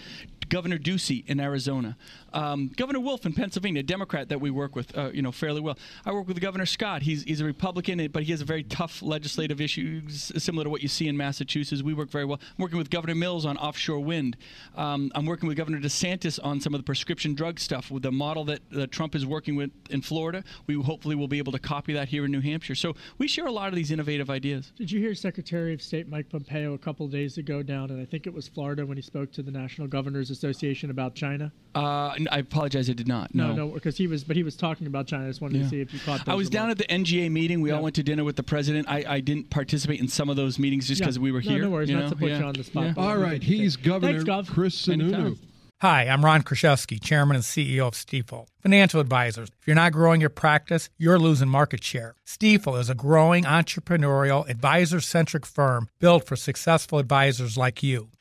Governor Ducey in Arizona, um, Governor Wolf in Pennsylvania, a Democrat that we work with, uh, you know, fairly well. I work with Governor Scott. He's he's a Republican, but he has a very tough legislative issues similar to what you see in Massachusetts. We work very well. I'm working with Governor Mills on offshore wind. Um, I'm working with Governor DeSantis on some of the prescription drug stuff with the model that uh, Trump is working with in Florida. We hopefully will be able to copy that here in New Hampshire. So we share a lot of these innovative ideas. Did you hear Secretary of State Mike Pompeo a couple days ago down, and I think it was Florida, when he spoke to the National Governors Association about China? Uh, n- I apologize, I did not. No, No, no, because he was, but he was talking about China. I just wanted Yeah. to see if you caught. That. I those was down at the NGA meeting. We all went to dinner with the president. I, I didn't participate in some of those meetings just Yeah. because we were here. no worries, you not know? to put you on the spot. Yeah. All right, he's Governor Gov. Chris Anytime. Sununu. Hi, I'm Ron Kruszewski, Chairman and CEO of Stifel. Financial advisors. If you're not growing your practice, you're losing market share. Stifel is a growing entrepreneurial, advisor centric firm built for successful advisors like you.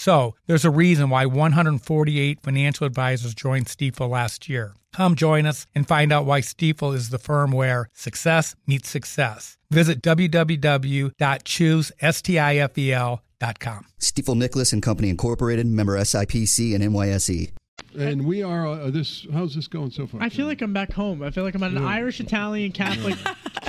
So, there's a reason why 148 financial advisors joined Stifel last year. Come join us and find out why Stifel is the firm where success meets success. Visit www.choosestifel.com. Stifel Nicolaus and Company Incorporated, member SIPC and NYSE. And we are uh, this. How's this going so far? I feel like I'm back home. I feel like I'm at an Yeah. Irish, Italian, Catholic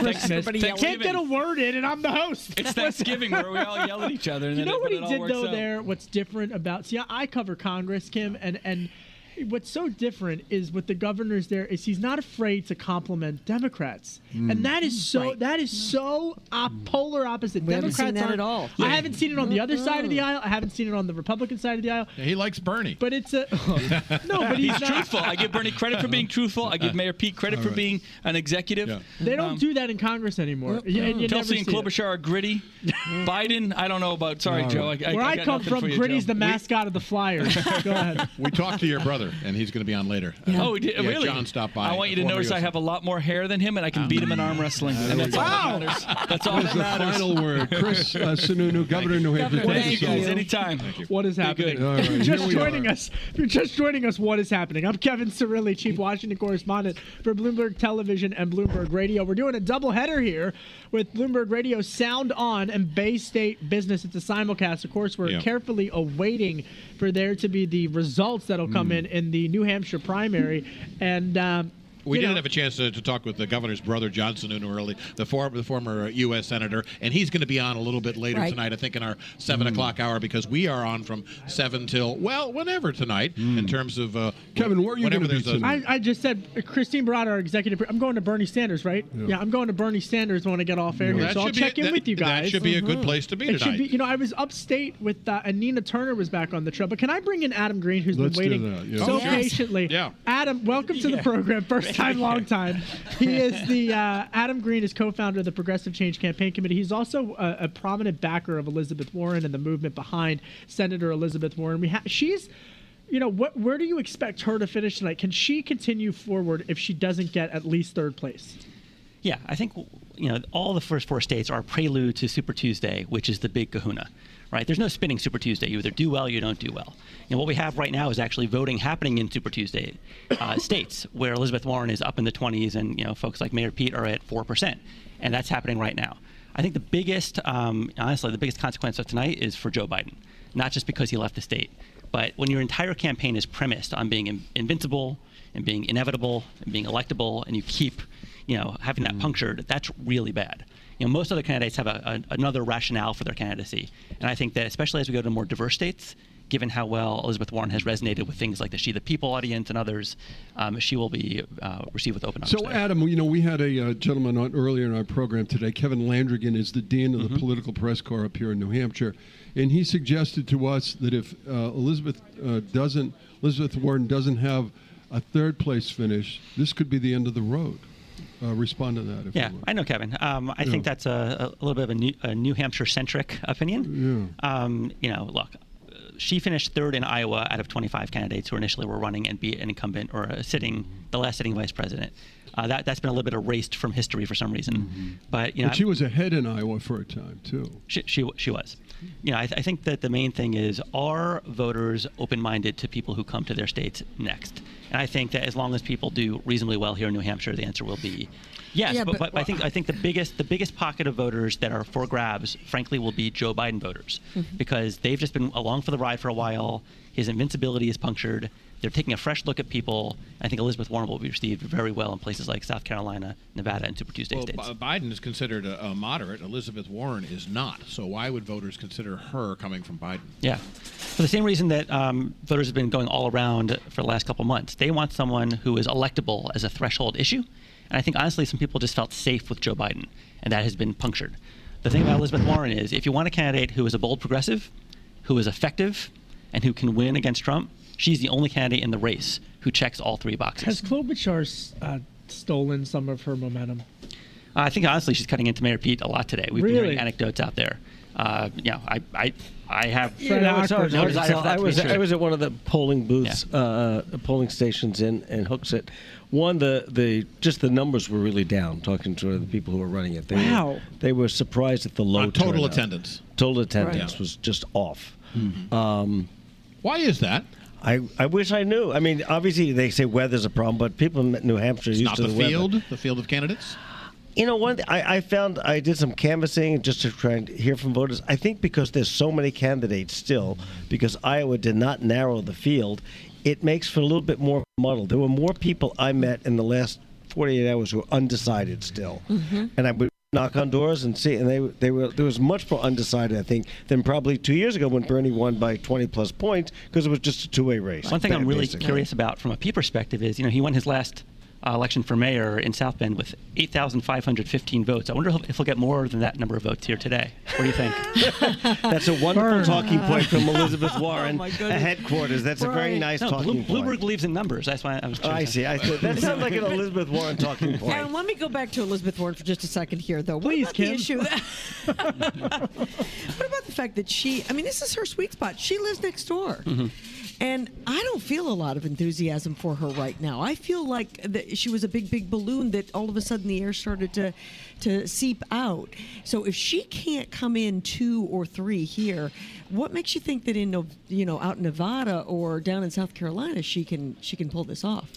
Christmas. everybody yelling. Can't get a word in, and I'm the host. It's Thanksgiving where we all yell at each other. And you then know it, what he did though out. there what's different about see i cover congress kim and and what's so different is with the governors there is he's not afraid to compliment democrats Mm. and that is so that is so uh, polar opposite We haven't democrats seen that aren't- at all. i haven't seen it on the other side of the aisle i haven't seen it on the republican side of the aisle Yeah, he likes Bernie. but it's a no but he's, he's not, truthful. I give Bernie credit for being truthful. I give Mayor Pete credit All for being an executive. they don't Um, do that in congress anymore You- and you never Tulsi and see it. Klobuchar are gritty. Biden, I don't know about. Sorry, All Joe. I, right. I, where I i, come from you, gritty's Joe. the mascot of the flyers go ahead We talked to your brother, and he's going to be on later. Oh, we did, Yeah, really? John stopped by. I want you to notice I have a lot more hair than him, and I can beat him in arm wrestling. and that's all Wow. that matters. That's all That is that the final word. Chris uh, Sununu, Governor of New Hampshire. Governor, Thank thank you you so guys. much. Anytime. What is happening? All right, if you're just joining are. us, if you're just joining us, what is happening? I'm Kevin Cirilli, Chief Washington Correspondent for Bloomberg Television and Bloomberg Radio. We're doing a double header here with Bloomberg Radio Sound On and Bay State Business. It's a simulcast. Of course, we're Yeah. carefully awaiting for there to be the results that'll come Hmm. in in the New Hampshire primary. And um, We you did know, have a chance to, to talk with the governor's brother, John Sununu, early, the, for, the former uh, U.S. senator, and he's going to be on a little bit later Right. tonight, I think, in our 7 Hmm. o'clock hour, because we are on from 7 till, well, whenever tonight, in terms of. Uh, Hmm. Kevin, where are you gonna be tonight? I, I just said uh, Christine Barada, our executive. I'm going to Bernie Sanders, right? Yeah. I'm going to Bernie Sanders when I get off air Well, here. So I'll should be- check in that- with you guys. That should be a Mm-hmm. good place to be It should tonight. be, you know, I was upstate with uh, and Nina Turner was back on the show. But can I bring in Adam Green, who's Let's been waiting that, yeah. so Oh, sure. patiently? Yeah. Adam, welcome to the program. First time, long time. He is the uh, Adam Green is co-founder of the Progressive Change Campaign Committee. He's also a, a prominent backer of Elizabeth Warren and the movement behind Senator Elizabeth Warren. We ha- she's. You know, what, where do you expect her to finish tonight? Can she continue forward if she doesn't get at least third place? Yeah, I think you know all the first four states are prelude to Super Tuesday, which is the big Kahuna, right? There's no spinning Super Tuesday. You either do well, or you don't do well. And what we have right now is actually voting happening in Super Tuesday uh, states where Elizabeth Warren is up in the 20s, and you know folks like Mayor Pete are at four percent, and that's happening right now. I think the biggest, um, honestly, the biggest consequence of tonight is for Joe Biden, not just because he left the state, but when your entire campaign is premised on being in- invincible and being inevitable and being electable, and you keep, you know, having that punctured, that's really bad. You know, most other candidates have a, a, another rationale for their candidacy, and I think that especially as we go to more diverse states, given how well Elizabeth Warren has resonated with things like the She the People audience and others, um, she will be uh, received with open arms. So, there. Adam, you know, we had a uh, gentleman on earlier in our program today. Kevin Landrigan is the dean of the Mm-hmm. political press corps up here in New Hampshire, and he suggested to us that if uh, Elizabeth uh, doesn't, Elizabeth Warren doesn't have a third place finish, this could be the end of the road. Uh, respond to that. If Yeah. I know, Kevin. Um, I Yeah. think that's a, a little bit of a New, New Hampshire centric opinion. Um, you know, look, she finished third in Iowa out of 25 candidates who initially were running and beat an incumbent or a sitting, the last sitting vice president. Uh, that that's been a little bit erased from history for some reason. But you know, But she was ahead in Iowa for a time too. she, she, she was. You know, I, th- I think that the main thing is are voters open-minded to people who come to their states next? And I think that as long as people do reasonably well here in New Hampshire, the answer will be yes. Yeah, but, but- but, I think I think the biggest the biggest pocket of voters that are for grabs, frankly, will be Joe Biden voters Mhm. because they've just been along for the ride for a while. His invincibility is punctured. They're taking a fresh look at people. I think Elizabeth Warren will be received very well in places like South Carolina, Nevada, and Super Tuesday Well, states. Bi- Biden is considered a, a moderate. Elizabeth Warren is not. So why would voters consider her coming from Biden? Yeah. For the same reason that um, voters have been going all around for the last couple months. They want someone who is electable as a threshold issue. And I think, honestly, some people just felt safe with Joe Biden, and that has been punctured. The thing about Elizabeth Warren is if you want a candidate who is a bold progressive, who is effective, and who can win against Trump, she's the only candidate in the race who checks all three boxes. Has Klobuchar uh, stolen some of her momentum? Uh, I think honestly, she's cutting into Mayor Pete a lot today. We've been Really? hearing anecdotes out there. Uh, you know, I, I, I have You know, it's hard no desire for that I to be was true. I was at one of the polling booths, uh, polling stations in and in Hooksett. One, the the just the numbers were really down. Talking to the people who were running it, they Wow. were, they were surprised at the low On total turnout. attendance. Total attendance Right. was just off. Mhm. Um, Why is that? I, I wish I knew. I mean, obviously they say weather's a problem, but people in New Hampshire are used not to the, the, weather. field, the field of candidates. You know, one thing I, I found I did some canvassing just to try and hear from voters. I think because there's so many candidates still, because Iowa did not narrow the field, it makes for a little bit more muddled. There were more people I met in the last 48 hours who were undecided still, mm-hmm. and I would knock on doors and see, and they they were there was much more undecided I think than probably two years ago when Bernie won by 20 plus points because it was just a two way race. One thing I'm really basically. curious about from a P perspective is, you know, he won his last uh, election for mayor in South Bend with 8,515 votes. I wonder if he'll get more than that number of votes here today. What do you think? That's a wonderful talking point from Elizabeth Oh, Warren my at headquarters. That's a very nice No, talking Blue- point. Bloomberg believes in numbers. That's why I was. Oh, I see. I see. That sounds like an Elizabeth Warren talking point. Aaron, let me go back to Elizabeth Warren for just a second here, though. Please, what about Kim. the issue? what about the fact that she? I mean, this is her sweet spot. She lives next door. Mm-hmm. And I don't feel a lot of enthusiasm for her right now. I feel like she was a big, big balloon that all of a sudden the air started to, to seep out. So if she can't come in two or three here, what makes you think that in you know out in Nevada or down in South Carolina she can she can pull this off?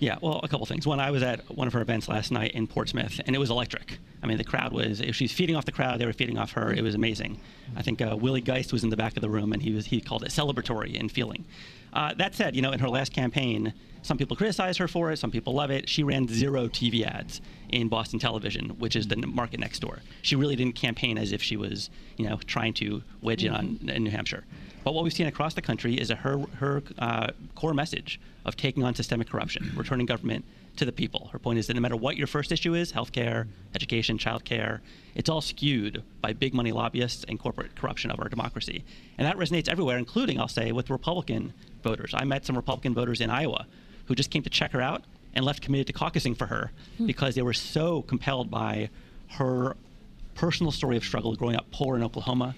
Yeah, well, a couple things. One, I was at one of her events last night in Portsmouth, and it was electric. I mean, the crowd was, if she's feeding off the crowd, they were feeding off her. It was amazing. I think uh, Willie Geist was in the back of the room, and he was he called it celebratory in feeling. Uh, that said, you know, in her last campaign, some people criticize her for it, some people love it. She ran zero TV ads in Boston television, which is the market next door. She really didn't campaign as if she was, you know, trying to wedge in on in New Hampshire. But what we've seen across the country is that her her uh, core message of taking on systemic corruption, returning government to the people. Her point is that no matter what your first issue is, healthcare, education, childcare, it's all skewed by big money lobbyists and corporate corruption of our democracy. And that resonates everywhere, including, I'll say, with Republican voters. I met some Republican voters in Iowa who just came to check her out and left committed to caucusing for her because they were so compelled by her personal story of struggle growing up poor in Oklahoma,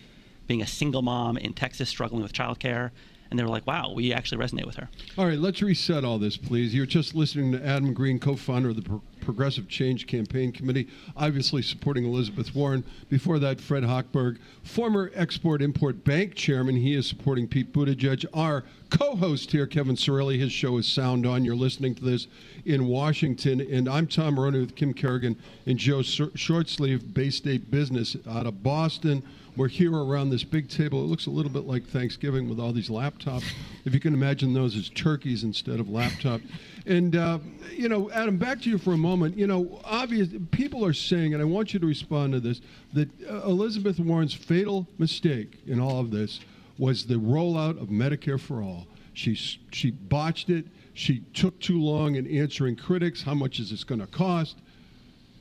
being a single mom in Texas struggling with childcare. And they were like, wow, we actually resonate with her. All right, let's reset all this, please. You're just listening to Adam Green, co founder of the Pro- Progressive Change Campaign Committee, obviously supporting Elizabeth Warren. Before that, Fred Hochberg, former Export Import Bank chairman. He is supporting Pete Buttigieg. Our co host here, Kevin Cirilli, his show is Sound On. You're listening to this in Washington. And I'm Tom Moroney with Kim Carrigan and Joe Shor- Shortsleeve, Bay State Business out of Boston. We're here around this big table. It looks a little bit like Thanksgiving with all these laptops. If you can imagine those as turkeys instead of laptops. And, uh, you know, Adam, back to you for a moment. You know, obvious people are saying, and I want you to respond to this, that uh, Elizabeth Warren's fatal mistake in all of this was the rollout of Medicare for all. She she botched it. She took too long in answering critics. How much is this going to cost?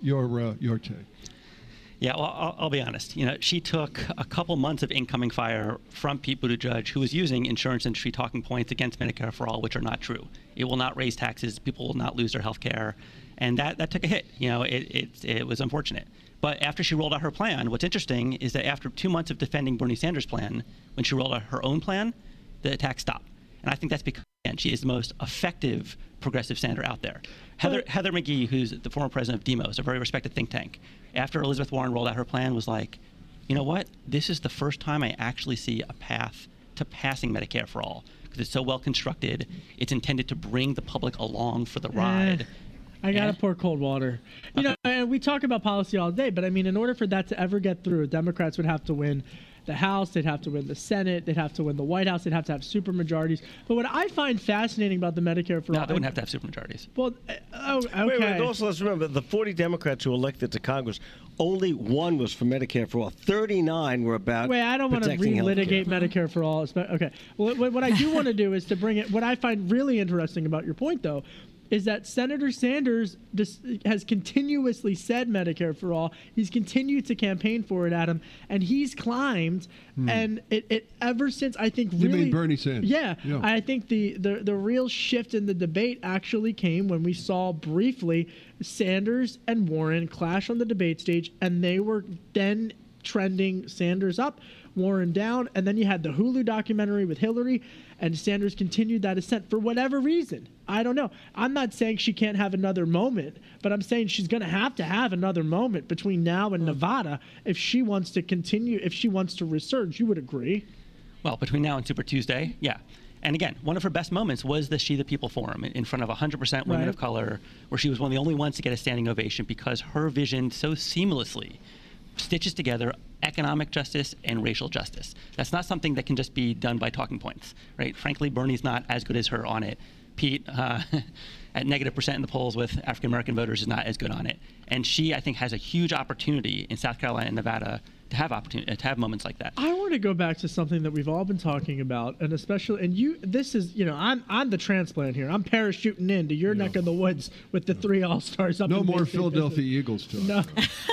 Your uh, your take. Yeah, well, I'll, I'll be honest. You know, she took a couple months of incoming fire from Pete Buttigieg, who was using insurance industry talking points against Medicare for all, which are not true. It will not raise taxes. People will not lose their health care, and that that took a hit. You know, it it, it was unfortunate. But after she rolled out her plan, what's interesting is that after two months of defending Bernie Sanders' plan, when she rolled out her own plan, the attacks stopped. And I think that's because again, she is the most effective progressive senator out there. Heather, Heather McGhee, who's the former president of Demos, a very respected think tank, after Elizabeth Warren rolled out her plan, was like, you know what? This is the first time I actually see a path to passing Medicare for all because it's so well constructed. It's intended to bring the public along for the ride. Eh, I gotta pour cold water. You know, and we talk about policy all day, but I mean, in order for that to ever get through, Democrats would have to win the House, they'd have to win the Senate, they'd have to win the White House, they'd have to have super majorities. But what I find fascinating about the Medicare for No, all, they wouldn't have to have supermajorities. Well, uh, oh, okay. Wait, wait, also let's remember the 40 Democrats who elected to Congress, only one was for Medicare for all. 39 were about Wait, I don't want to protecting healthcare. relitigate Medicare for all. Okay. Well, what, what I do want to do is to bring it. What I find really interesting about your point, though, is that Senator Sanders dis- has continuously said Medicare for all. He's continued to campaign for it, Adam, and he's climbed. Hmm. And it, it ever since I think You really mean Bernie Sanders? Yeah, Yeah. I think the, the the real shift in the debate actually came when we saw briefly Sanders and Warren clash on the debate stage, and they were then trending Sanders up, Warren down, and then you had the Hulu documentary with Hillary, and Sanders continued that ascent for whatever reason. I don't know. I'm not saying she can't have another moment, but I'm saying she's going to have to have another moment between now and Nevada if she wants to continue, if she wants to resurge. You would agree? Well, between now and Super Tuesday, yeah. And again, one of her best moments was the She the People Forum in front of 100% women Right. of color, where she was one of the only ones to get a standing ovation because her vision so seamlessly stitches together economic justice and racial justice. That's not something that can just be done by talking points, right? Frankly, Bernie's not as good as her on it. Pete, uh, at negative percent in the polls with African American voters, is not as good on it. And she, I think, has a huge opportunity in South Carolina and Nevada to have opportunity to have moments like that. I want to go back to something that we've all been talking about, and especially, and you, this is, you know, I'm I'm the transplant here. I'm parachuting into your neck of the woods with the three all stars up. No in more Bay Philadelphia Eagles talk. No,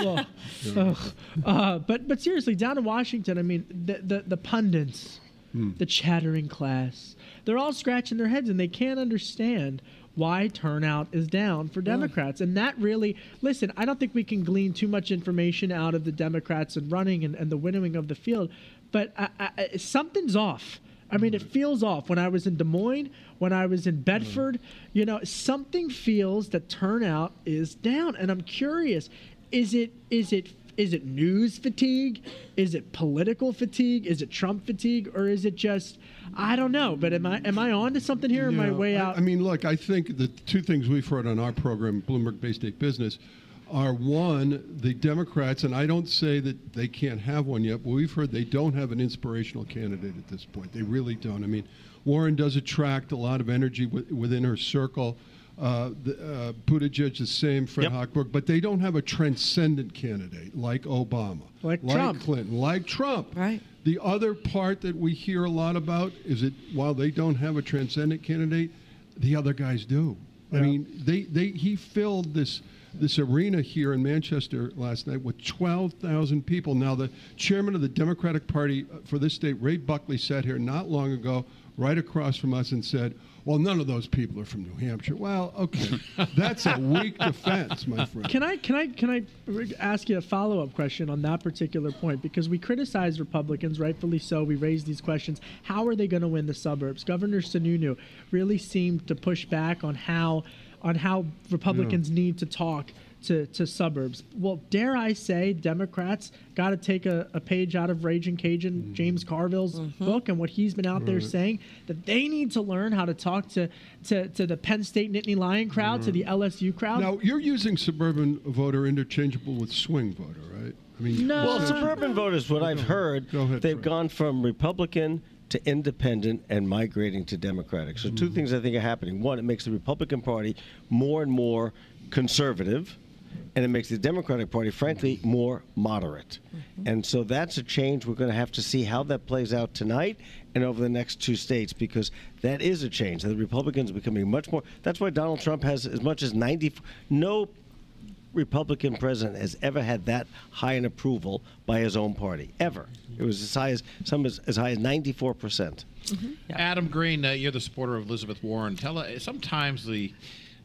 well, ugh. uh, but but seriously, down in Washington, I mean, the the, the pundits, Hmm. the chattering class, they're all scratching their heads and they can't understand why turnout is down for Democrats. And that really, listen, I don't think we can glean too much information out of the Democrats and running and, and the winnowing of the field, but I, I, I- something's off. I mean, it mm-hmm. feels off. When I was in Des Moines, when I was in mm-hmm. Bedford, you know, something feels that turnout is down, and I'm curious: is it is it is it news fatigue? Is it political fatigue? Is it Trump fatigue, or is it just I don't know? But am I am I on to something here? or Am I way out? I mean, look, I think the two things we've heard on our program, Bloomberg Bay State Business, are one, the Democrats, and I don't say that they can't have one yet, but we've heard they don't have an inspirational candidate at this point. They really don't. I mean, Warren does attract a lot of energy wi- within her circle. Uh, the, uh, Buttigieg the same, Fred Hochberg, but they don't have a transcendent candidate like Obama, Like Trump. Clinton, like Trump. Right. The other part that we hear a lot about is that while they don't have a transcendent candidate, the other guys do. I mean, they, they he filled this this arena here in Manchester last night with 12,000 people. Now, the chairman of the Democratic Party uh, for this state, Ray Buckley, sat here not long ago, right across from us, and said, "Well, none of those people are from New Hampshire." Well, okay, that's a weak defense, my friend. Can I can I can I ask you a follow up question on that particular point because we criticize Republicans, rightfully so. We raise these questions. How are they going to win the suburbs? Governor Sununu really seemed to push back on how on how Republicans need to talk. To, to suburbs. Well, dare I say, Democrats got to take a, a page out of Raging Cajun, mm-hmm. James Carville's mm-hmm. book, and what he's been out there saying that they need to learn how to talk to to, to the Penn State Nittany Lion crowd, to the mm-hmm. LSU crowd. Now, you're using suburban voter interchangeable with swing voter, right? I mean, no. Well, suburban voters, what I've heard, they've gone from Republican to independent and migrating to Democratic. So, Mm-hmm. two things I think are happening. One, it makes the Republican Party more and more conservative. and it makes the Democratic Party, frankly, more moderate. And so that's a change. We're going to have to see how that plays out tonight and over the next two states because that is a change. The Republicans are becoming much more. That's why Donald Trump has as much as 90. No Republican president has ever had that high an approval by his own party ever. It was as high as some as, as high as 94 percent. Adam Green, uh, you're the supporter of Elizabeth Warren. Tell us, sometimes the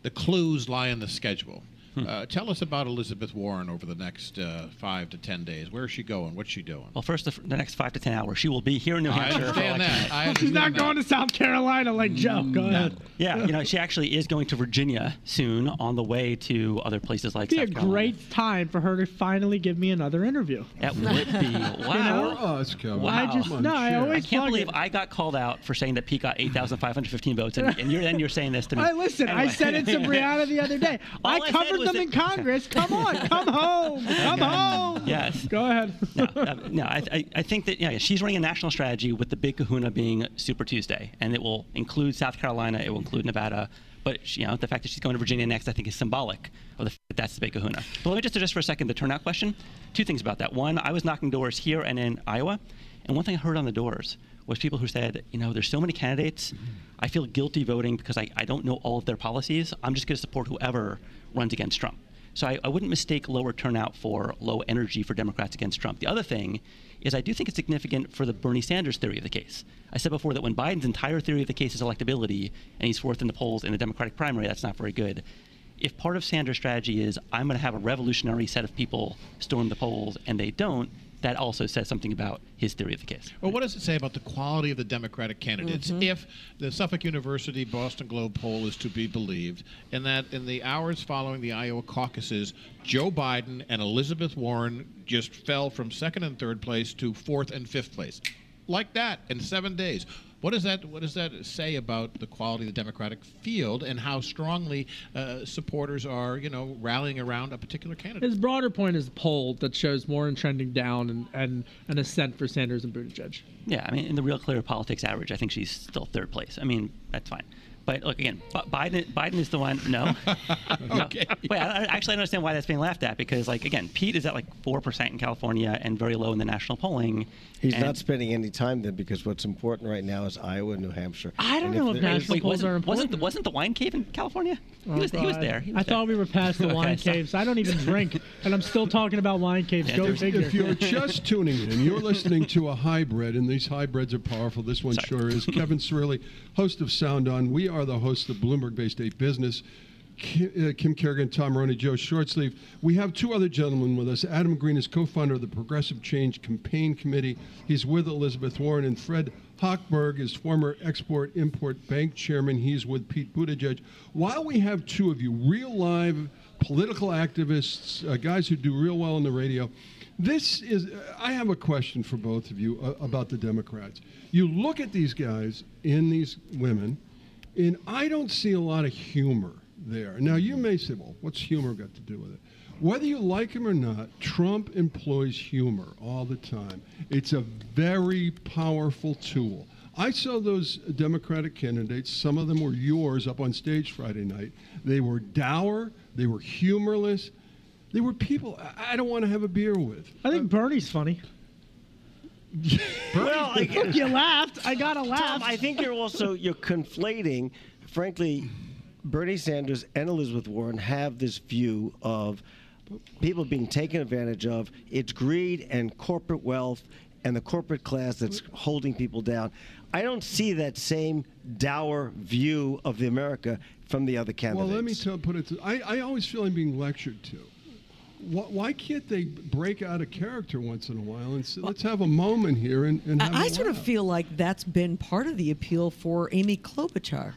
the clues lie in the schedule. Hmm. Uh, tell us about Elizabeth Warren over the next uh, five to ten days. Where is she going? What's she doing? Well, first, the, the next five to ten hours, she will be here in New Hampshire. for understand that. night. I She's not that. going to South Carolina like Joe. Go ahead. Yeah, you know, she actually is going to Virginia soon on the way to other places like It'd be a South Carolina. great time for her to finally give me another interview. That would be wow. know? us, Kevin. Wow. I just no, I always I can't believe it. I got called out for saying that Pete got 8,515 votes, and, and you're then you're saying this to me. Hey, listen, I said it to Brianna the other day. All I I covered was them in Congress. Come on, come home, come home. Yes. Go ahead. no, uh, no I, I, I think that yeah, she's running a national strategy with the big kahuna being Super Tuesday, and it will include South Carolina, it will include Nevada. But she- you know, the fact that she's going to Virginia next, I think, is symbolic of the fact that that's the big kahuna. But let me just address for a second the turnout question. Two things about that. One, I was knocking doors here and in Iowa, and one thing I heard on the doors was people who said, you know, there's so many candidates, I feel guilty voting because I, I don't know all of their policies. I'm just going to support whoever runs against Trump. So I, I wouldn't mistake lower turnout for low energy for Democrats against Trump. The other thing is I do think it's significant for the Bernie Sanders theory of the case. I said before that when Biden's entire theory of the case is electability and he's fourth in the polls in the Democratic primary, that's not very good. If part of Sanders' strategy is I'm going to have a revolutionary set of people storm the polls and they don't, that also says something about his theory of the case. Well, what does it say about the quality of the Democratic candidates Mhm. if the Suffolk University Boston Globe poll is to be believed, and that in the hours following the Iowa caucuses, Joe Biden and Elizabeth Warren just fell from second and third place to fourth and fifth place, like that in seven days? What does that What does that say about the quality of the Democratic field and how strongly uh, supporters are, you know, rallying around a particular candidate? His broader point is the poll that shows Warren trending down and, and an ascent for Sanders and Buttigieg. Yeah, I mean, in the real clear politics average, I think she's still third place. I mean, that's fine. But look again, Biden. Biden is the one. No. No. Okay. Wait, I, I actually understand why that's being laughed at because, like, again, Pete is at like four percent in California and very low in the national polling. He's not spending any time there because what's important right now is Iowa and New Hampshire. I don't And know if there national is- polls wasn't, are wasn't important. the, wasn't the wine cave in California? Oh, he was. He was there. He I there. thought we were past the Okay, wine so- caves. I don't even drink, and I'm still talking about wine caves. Yeah, Go figure. If you're just tuning in, you're listening to a hybrid, and these hybrids are powerful. This one sure is. Kevin Cirilli, host of Sound On. We are the hosts of Bloomberg Bay State Business. Kim, uh, Kim Carrigan, Tom Moroney, Joe Shortsleeve. We have two other gentlemen with us. Adam Green is co-founder of the Progressive Change Campaign Committee. He's with Elizabeth Warren, and Fred Hochberg is former Export-Import Bank Chairman. He's with Pete Buttigieg. While we have two of you, real live political activists, uh, guys who do real well on the radio, this is. I have a question for both of you uh, about the Democrats. You look at these guys and these women, and I don't see a lot of humor there. Now, you may say, well, what's humor got to do with it? Whether you like him or not, Trump employs humor all the time. It's a very powerful tool. I saw those Democratic candidates, some of them were yours up on stage Friday night. They were dour, they were humorless, they were people I don't want to have a beer with. I think Bernie's funny. Well, I- you laughed. I gotta laugh. Tom, I think you're also you're conflating. Frankly, Bernie Sanders and Elizabeth Warren have this view of people being taken advantage of. It's greed and corporate wealth and the corporate class that's holding people down. I don't see that same dour view of the America from the other candidates. Well, let me tell, put it. To, I, I always feel I'm being lectured to. Why, why can't they break out a character once in a while and say, let's have a moment here and, and have I, I sort of feel like that's been part of the appeal for Amy Klobuchar.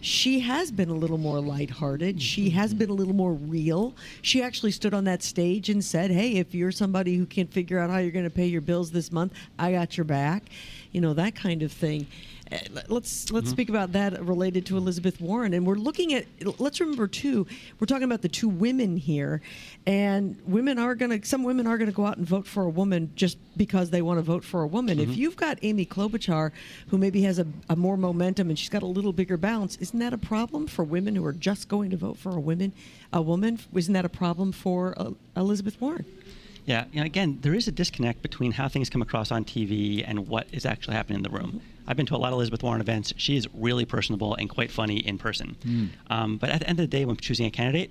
She has been a little more lighthearted. She mm-hmm. has been a little more real. She actually stood on that stage and said, "Hey, if you're somebody who can't figure out how you're going to pay your bills this month, I got your back." you know that kind of thing. Uh, let- Let's let's Mhm. speak about that related to Elizabeth Warren, and we're looking at. Let's remember too, we're talking about the two women here, and women are going to. Some women are going to go out and vote for a woman just because they want to vote for a woman. If Mhm. you've got Amy Klobuchar, who maybe has a, a more momentum and she's got a little bigger bounce, isn't that a problem for women who are just going to vote for a woman? A woman, isn't that a problem for uh, Elizabeth Warren? Yeah, you know, again, there is a disconnect between how things come across on TV and what is actually happening in the room. I've been to a lot of Elizabeth Warren events. She is really personable and quite funny in person. Mm. Um, but at the end of the day, when choosing a candidate,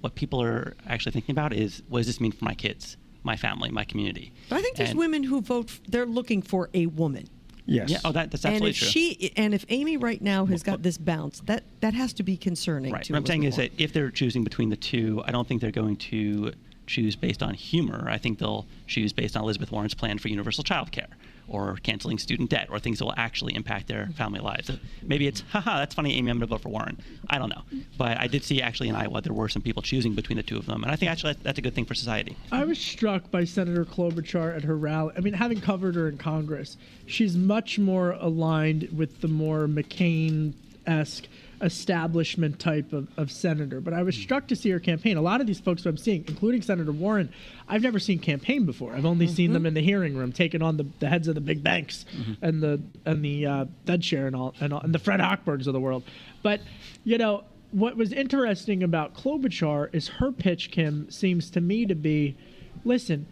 what people are actually thinking about is what does this mean for my kids, my family, my community? But I think there's And- women who vote. They're looking for a woman. Yes. Yeah, oh, that- that's and absolutely if true. she and if Amy right now has got this bounce, that that has to be concerning. Right. To What I'm saying is that if they're choosing between the two, I don't think they're going to choose based on humor. I think they'll choose based on Elizabeth Warren's plan for universal child care or canceling student debt or things that will actually impact their family lives. Maybe it's, haha, that's funny, Amy, I'm going to vote for Warren. I don't know. But I did see actually in Iowa there were some people choosing between the two of them. And I think actually that's- that's a good thing for society. I was struck by Senator Klobuchar at her rally. I mean, having covered her in Congress, she's much more aligned with the more McCain esque establishment type of, of senator. But I was struck to see her campaign. A lot of these folks who I'm seeing, including Senator Warren, I've never seen campaign before. I've only seen them in the hearing room taking on the, the heads of the big banks and the and the uh, Fed chair and all, and all and the Fred Hochbergs of the world. But you know what was interesting about Klobuchar is her pitch, Kim, seems to me to be, listen,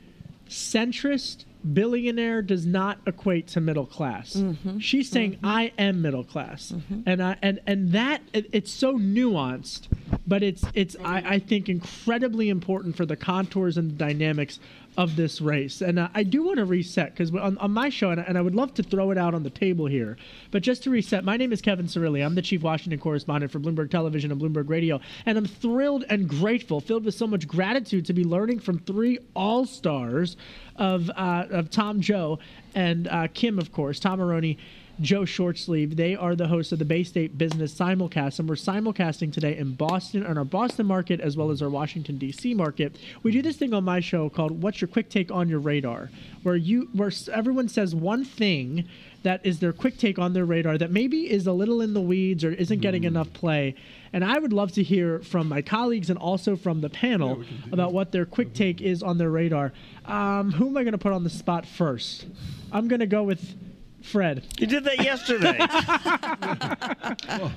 centrist billionaire does not equate to middle class. Mm-hmm. She's saying mm-hmm. I am middle class, mm-hmm. and I and and that it, it's so nuanced, but it's it's I, I think incredibly important for the contours and the dynamics of this race. And uh, I do want to reset because on, on my show, and, I- and I would love to throw it out on the table here, but just to reset, my name is Kevin Cirilli. I'm the chief Washington correspondent for Bloomberg Television and Bloomberg Radio, and I'm thrilled and grateful, filled with so much gratitude to be learning from three all stars of uh, of Tom Joe and uh, Kim, of course, Tom Moroney. Joe Shortsleeve. They are the hosts of the Bay State Business Simulcast, and we're simulcasting today in Boston, on our Boston market as well as our Washington D.C. market. We do this thing on my show called "What's Your Quick Take on Your Radar," where you where everyone says one thing that is their quick take on their radar that maybe is a little in the weeds or isn't getting enough play. And I would love to hear from my colleagues and also from the panel about what their quick take is on their radar. Um, who am I going to put on the spot first? I'm going to go with Fred. You did that yesterday.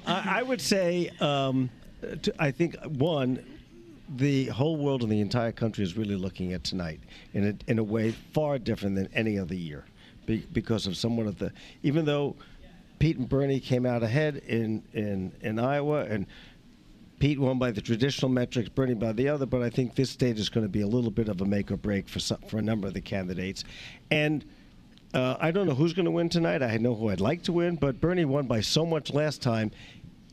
I, I would say, um, t- I think one, the whole world and the entire country is really looking at tonight in a, in a way far different than any other year, be, because of somewhat of the. Even though Pete and Bernie came out ahead in in in Iowa and. Pete won by the traditional metrics, Bernie by the other, but I think this state is going to be a little bit of a make or break for some, for a number of the candidates. And uh, I don't know who's going to win tonight. I know who I'd like to win, but Bernie won by so much last time.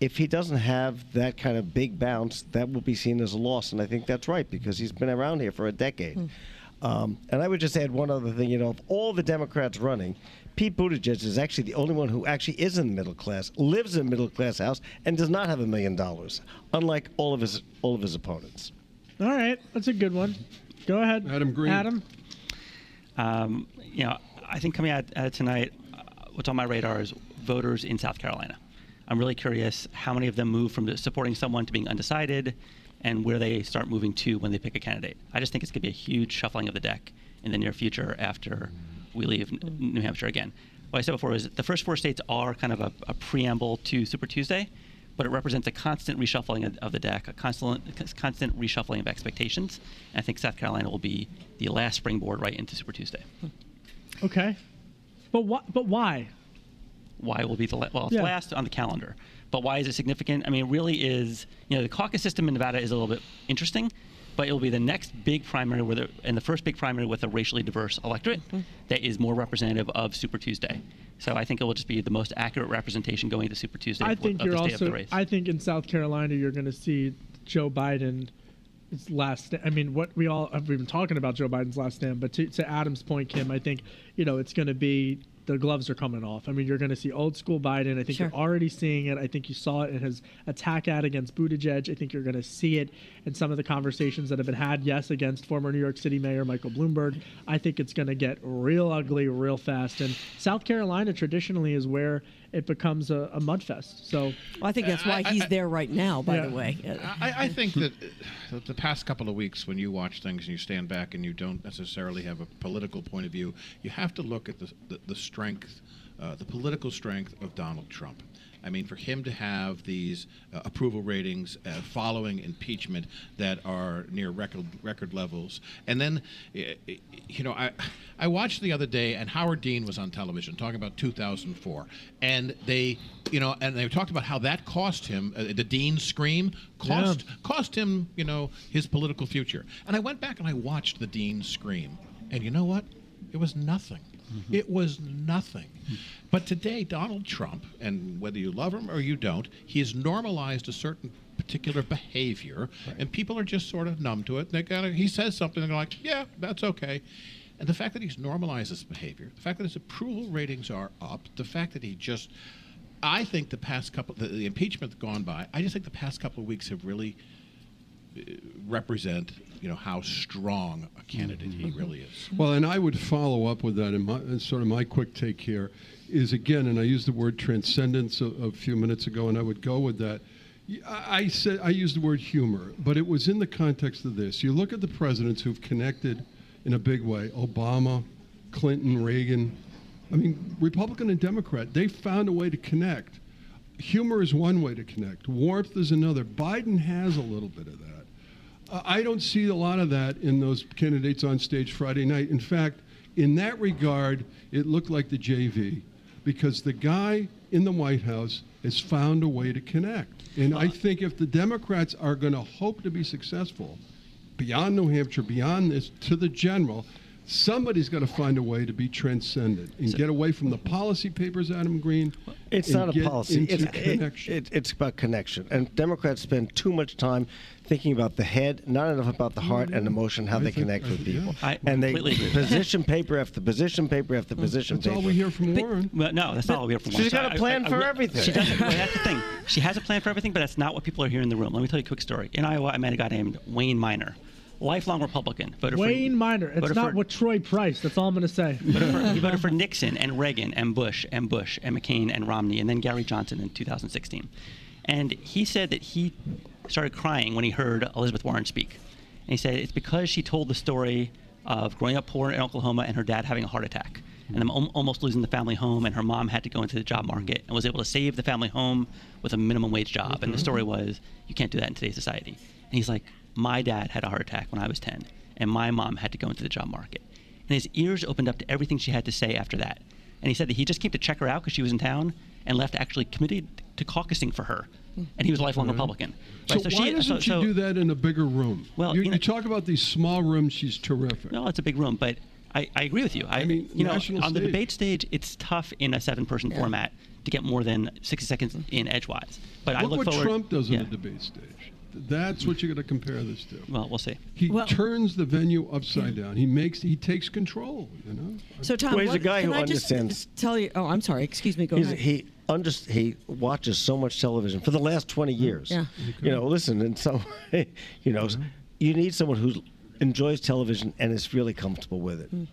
If he doesn't have that kind of big bounce, that will be seen as a loss, and I think that's right because he's been around here for a decade. Um, and I would just add one other thing. You know, of all the Democrats running, Pete Buttigieg is actually the only one who actually is in the middle class, lives in a middle class house, and does not have a million dollars, unlike all of his all of his opponents. All right, that's a good one. Go ahead, Adam Green. Adam. Um, you know, I think coming out uh, tonight, uh, what's on my radar is voters in South Carolina. I'm really curious how many of them move from supporting someone to being undecided, and where they start moving to when they pick a candidate. I just think it's going to be a huge shuffling of the deck in the near future after we leave New Hampshire again. What I said before is the first four states are kind of a, a preamble to Super Tuesday, but it represents a constant reshuffling of, of the deck, a constant, constant reshuffling of expectations. And I think South Carolina will be the last springboard right into Super Tuesday. Okay, but what? But why? why will be the la- well it's Yeah. last on the calendar. But why is it significant? I mean, it really is. You know, the caucus system in Nevada is a little bit interesting, but it will be the next big primary with a, and the first big primary with a racially diverse electorate mm-hmm. that is more representative of Super Tuesday. So I think it will just be the most accurate representation going to Super Tuesday I think of you're the state of also. the race. I think in South Carolina you're going to see Joe Biden. His last. I mean, what we all have been talking about Joe Biden's last stand, but to, to Adam's point, Kim, I think you know it's going to be the gloves are coming off. I mean, you're going to see old school Biden. I think Sure. you're already seeing it. I think you saw it in his attack ad against Buttigieg. I think you're going to see it in some of the conversations that have been had, yes, against former New York City Mayor Michael Bloomberg. I think it's going to get real ugly real fast. And South Carolina traditionally is where it becomes a, a mudfest. So Well, I think that's why he's there right now. By Yeah. the way, I, I think that uh, the past couple of weeks, when you watch things and you stand back and you don't necessarily have a political point of view, you have to look at the, the, the strength, uh, the political strength of Donald Trump. I mean, for him to have these uh, approval ratings uh, following impeachment that are near record record levels, and then, you know, I I watched the other day, and Howard Dean was on television talking about 2004, and they, you know, and they talked about how that cost him uh, the Dean scream cost cost him, you know, his political future. And I went back and I watched the Dean scream, and you know what? It was nothing. Mm-hmm. It was nothing. Mm-hmm. But today, Donald Trump, and whether you love him or you don't, he has normalized a certain particular behavior, and people are just sort of numb to it. They kind of he says something, and they're like, "Yeah, that's okay." And the fact that he's normalized this behavior, the fact that his approval ratings are up, the fact that he just, I think the past couple, the, the impeachment gone by, I just think the past couple of weeks have really represent, you know, how strong a candidate he mm-hmm. really is. Well, and I would follow up with that. And, my, and sort of my quick take here is again, and I used the word transcendence a, a few minutes ago, and I would go with that. I said I used the word humor, but it was in the context of this. You look at the presidents who've connected in a big way: Obama, Clinton, Reagan. I mean, Republican and Democrat. They found a way to connect. Humor is one way to connect. Warmth is another. Biden has a little bit of that. Uh, I don't see a lot of that in those candidates on stage Friday night. In fact, in that regard, it looked like the JV because the guy in the White House has found a way to connect. And I think if the Democrats are going to hope to be successful beyond New Hampshire, beyond this, to the general, somebody's got to find a way to be transcendent and get away from the policy papers, Adam Green. It's not a policy. It's, it- connection. it- it's about connection. And Democrats spend too much time thinking about the head, not enough about the heart and emotion, how I they think- connect I with think- people. I and they completely agree with that. position paper after position paper after position That's paper. all we hear from Warren. Well, no, that's not all we hear from Warren. She's got a plan I- I- for I- everything. She doesn't. well, that's the thing. She has a plan for everything, but that's not what people are hearing in the room. Let me tell you a quick story. In Iowa, I met a guy named Wayne Miner, lifelong Republican. Voted Wayne for, Miner. It's not for, what Troy Price. That's all I'm going to say. voted for- he voted for Nixon and Reagan and Bush and Bush and McCain and Romney and then Gary Johnson in 2016. And he said that he started crying when he heard Elizabeth Warren speak. And he said it's because she told the story of growing up poor in Oklahoma and her dad having a heart attack and them almost losing the family home and her mom had to go into the job market and was able to save the family home with a minimum wage job. And the mm-hmm. story was you can't do that in today's society. And he's like, my dad had a heart attack when I was 10 and my mom had to go into the job market. And his ears opened up to everything she had to say after that. And he said that he just came to check her out because she was in town and left actually committed to caucusing for her. And he was a lifelong Right. Republican. So, Right, why she- doesn't so- she so- do that in a bigger room? Well, you, you you talk about these small rooms. She's terrific. No, it's a big room, but I, I agree with you. I, mean, you know, national on the debate stage, it's tough in a seven-person Yeah. format to get more than 60 seconds in edgewise. But I Look look what forward. Trump does yeah. on the debate stage. That's what you're going to compare this to. Well, we'll see. He turns the venue upside down. He makes he takes control. You know. So Tom, Well, he's what, a guy can who I just understands- Tell you. Oh, I'm sorry. Excuse me. Go He's- ahead. He under, he watches so much television for the last 20 years. Yeah. You know, listen, in some way, you know, you need someone who enjoys television and is really comfortable with it. Hmm.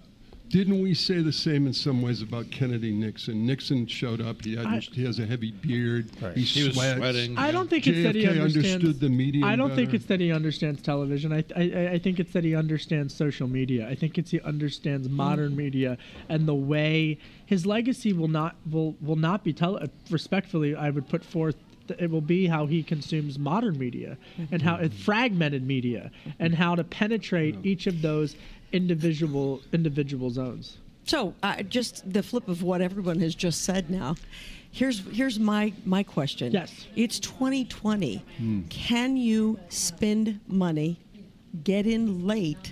Didn't we say the same in some ways about Kennedy Nixon? Nixon showed up. He had I- he has a heavy beard. He, He was sweats. sweating. I don't think it's that he understands. understood the medium I don't think it's that he understands television. I, I I think it's that he understands social media. I think it's he understands modern media and the way his legacy will not will will not be tele. Respectfully, I would put forth. It will be how he consumes modern media and how it fragmented media and how to penetrate each of those individual individual zones. So, uh, just the flip of what everyone has just said now. Here's here's my my question. Yes. It's 2020. Can you spend money, get in late,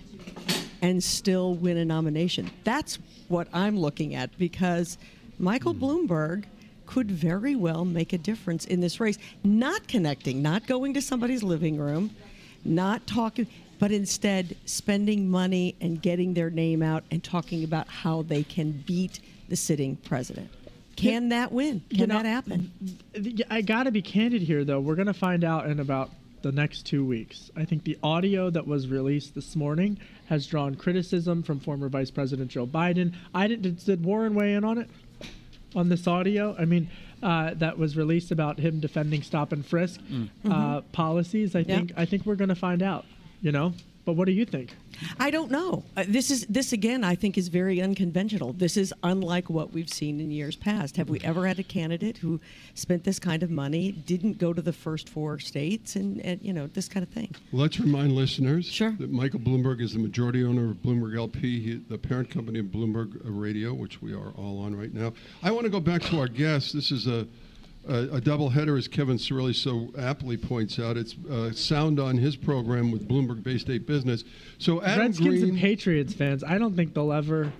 and still win a nomination? That's what I'm looking at because Michael Bloomberg could very well make a difference in this race. Not connecting, not going to somebody's living room, not talking, but instead spending money and getting their name out and talking about how they can beat the sitting president. Can that win? Can You know, that happen? I got to be candid here, though. We're going to find out in about the next two weeks. I think the audio that was released this morning has drawn criticism from former Vice President Joe Biden. I did, did, did Warren weigh in on it? On this audio? I mean, uh, that was released about him defending stop and frisk Mm. uh, Mhm. policies. I Yeah. think I think we're going to find out. You know, but what do you think? I don't know. Uh, this is this again. I think is very unconventional. This is unlike what we've seen in years past. Have we ever had a candidate who spent this kind of money, didn't go to the first four states, and, and you know this kind of thing? Let's remind listeners sure. that Michael Bloomberg is the majority owner of Bloomberg LP, he, the parent company of Bloomberg Radio, which we are all on right now. I want to go back to our guest. This is a a, a double header, as Kevin Cirilli so aptly points out. It's uh, sound on his program with Bloomberg Bay State Business. So Adam Redskins Green, and Patriots fans, I don't think they'll ever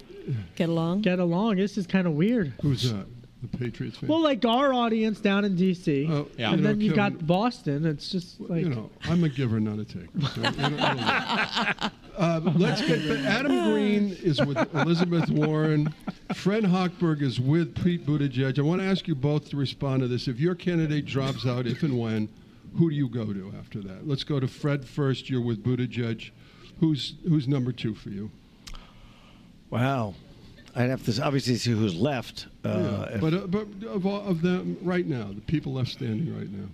get along. Get along. This is kind of weird. who's that? The Patriots fan. Well, like our audience down in D.C. Yeah. and You know, then you've Kevin- got Boston. It's just like you know, I'm a giver, not a taker. So, you know, I don't know. Uh, let's get but Adam Green is with Elizabeth Warren. Fred Hochberg is with Pete Buttigieg. I want to ask you both to respond to this. If your candidate drops out, if and when, who do you go to after that? Let's go to Fred first. You're with Buttigieg. Who's who's number two for you? Wow. I'd have to obviously see who's left. Uh, Yeah, but uh, but of, all, of them right now, the people left standing right now.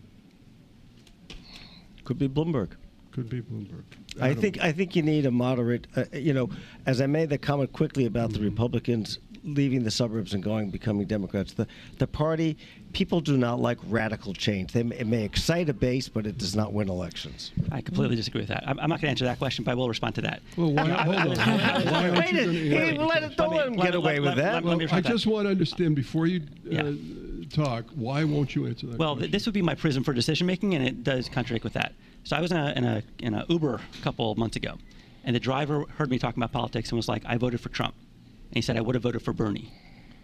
Could be Bloomberg. Could be Bloomberg. I think I think you need a moderate. Uh, you know, as I made the comment quickly about the Republicans leaving the suburbs and going becoming Democrats, the the party people do not like radical change. They may, it may excite a base, but it does not win elections. I completely disagree with that. I'm, I'm not going to answer that question, but I will respond to that. Well, why, Yeah, I- hold I- on. I- Why aren't Wait you a- gonna- hey, yeah. let it- don't let him let- get away let- with let- that. let- let Well, I respond to that. just want to understand before you uh, talk. Why won't you answer that? Well, th- this would be my prism for decision making, and it does contradict with that. So I was in a, in a in a Uber a couple of months ago, and the driver heard me talking about politics and was like, "I voted for Trump," and he said, "I would have voted for Bernie."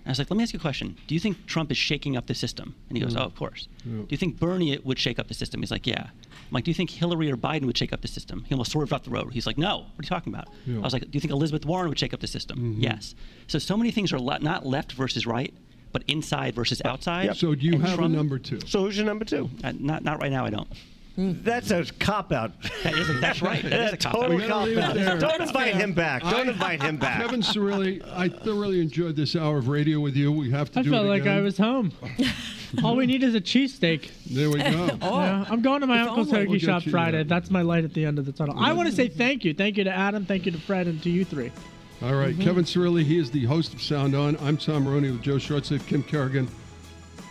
And I was like, "Let me ask you a question. Do you think Trump is shaking up the system?" And he goes, Yeah. "Oh, of course." Yeah. Do you think Bernie would shake up the system? He's like, "Yeah." I'm like, "Do you think Hillary or Biden would shake up the system?" He almost swerved off the road. He's like, "No." What are you talking about? Yeah. I was like, "Do you think Elizabeth Warren would shake up the system?" Mhm. Yes. So so many things are le- not left versus right, but inside versus outside. So do you And have a number two? So who's your number two? uh, not not right now. I don't. That's a cop out. That is, that's right. That is a cop Total We cop out. Don't invite him back. Don't invite him back. Kevin Cirilli, I thoroughly enjoyed this hour of radio with you. We have to I do felt it like again. I was home. All we need is a cheesesteak. There we go. Yeah, I'm going to my uncle's turkey We'll shop you Friday. that. That's my light at the end of the tunnel. I want to say thank you. Thank you to Adam. Thank you to Fred and to you three. All right, Mhm. Kevin Cirilli, he is the host of Sound On. I'm Tom Moroney with Joe Shortsleeve, Kim Carrigan.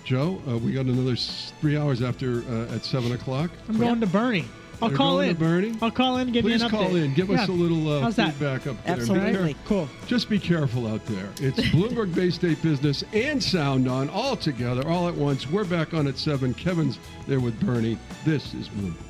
Joe, uh, we got another three hours after uh, at seven o'clock. I'm going to Bernie. I'll You're call in. Bernie? I'll call in and give Please you an update. call in. Give us a little uh, How's that? feedback up there. Absolutely. Cool. Just be careful out there. It's Bloomberg Bay State Business and Sound On all together, all at once. We're back on at 7. Kevin's there with Bernie. This is Bloomberg.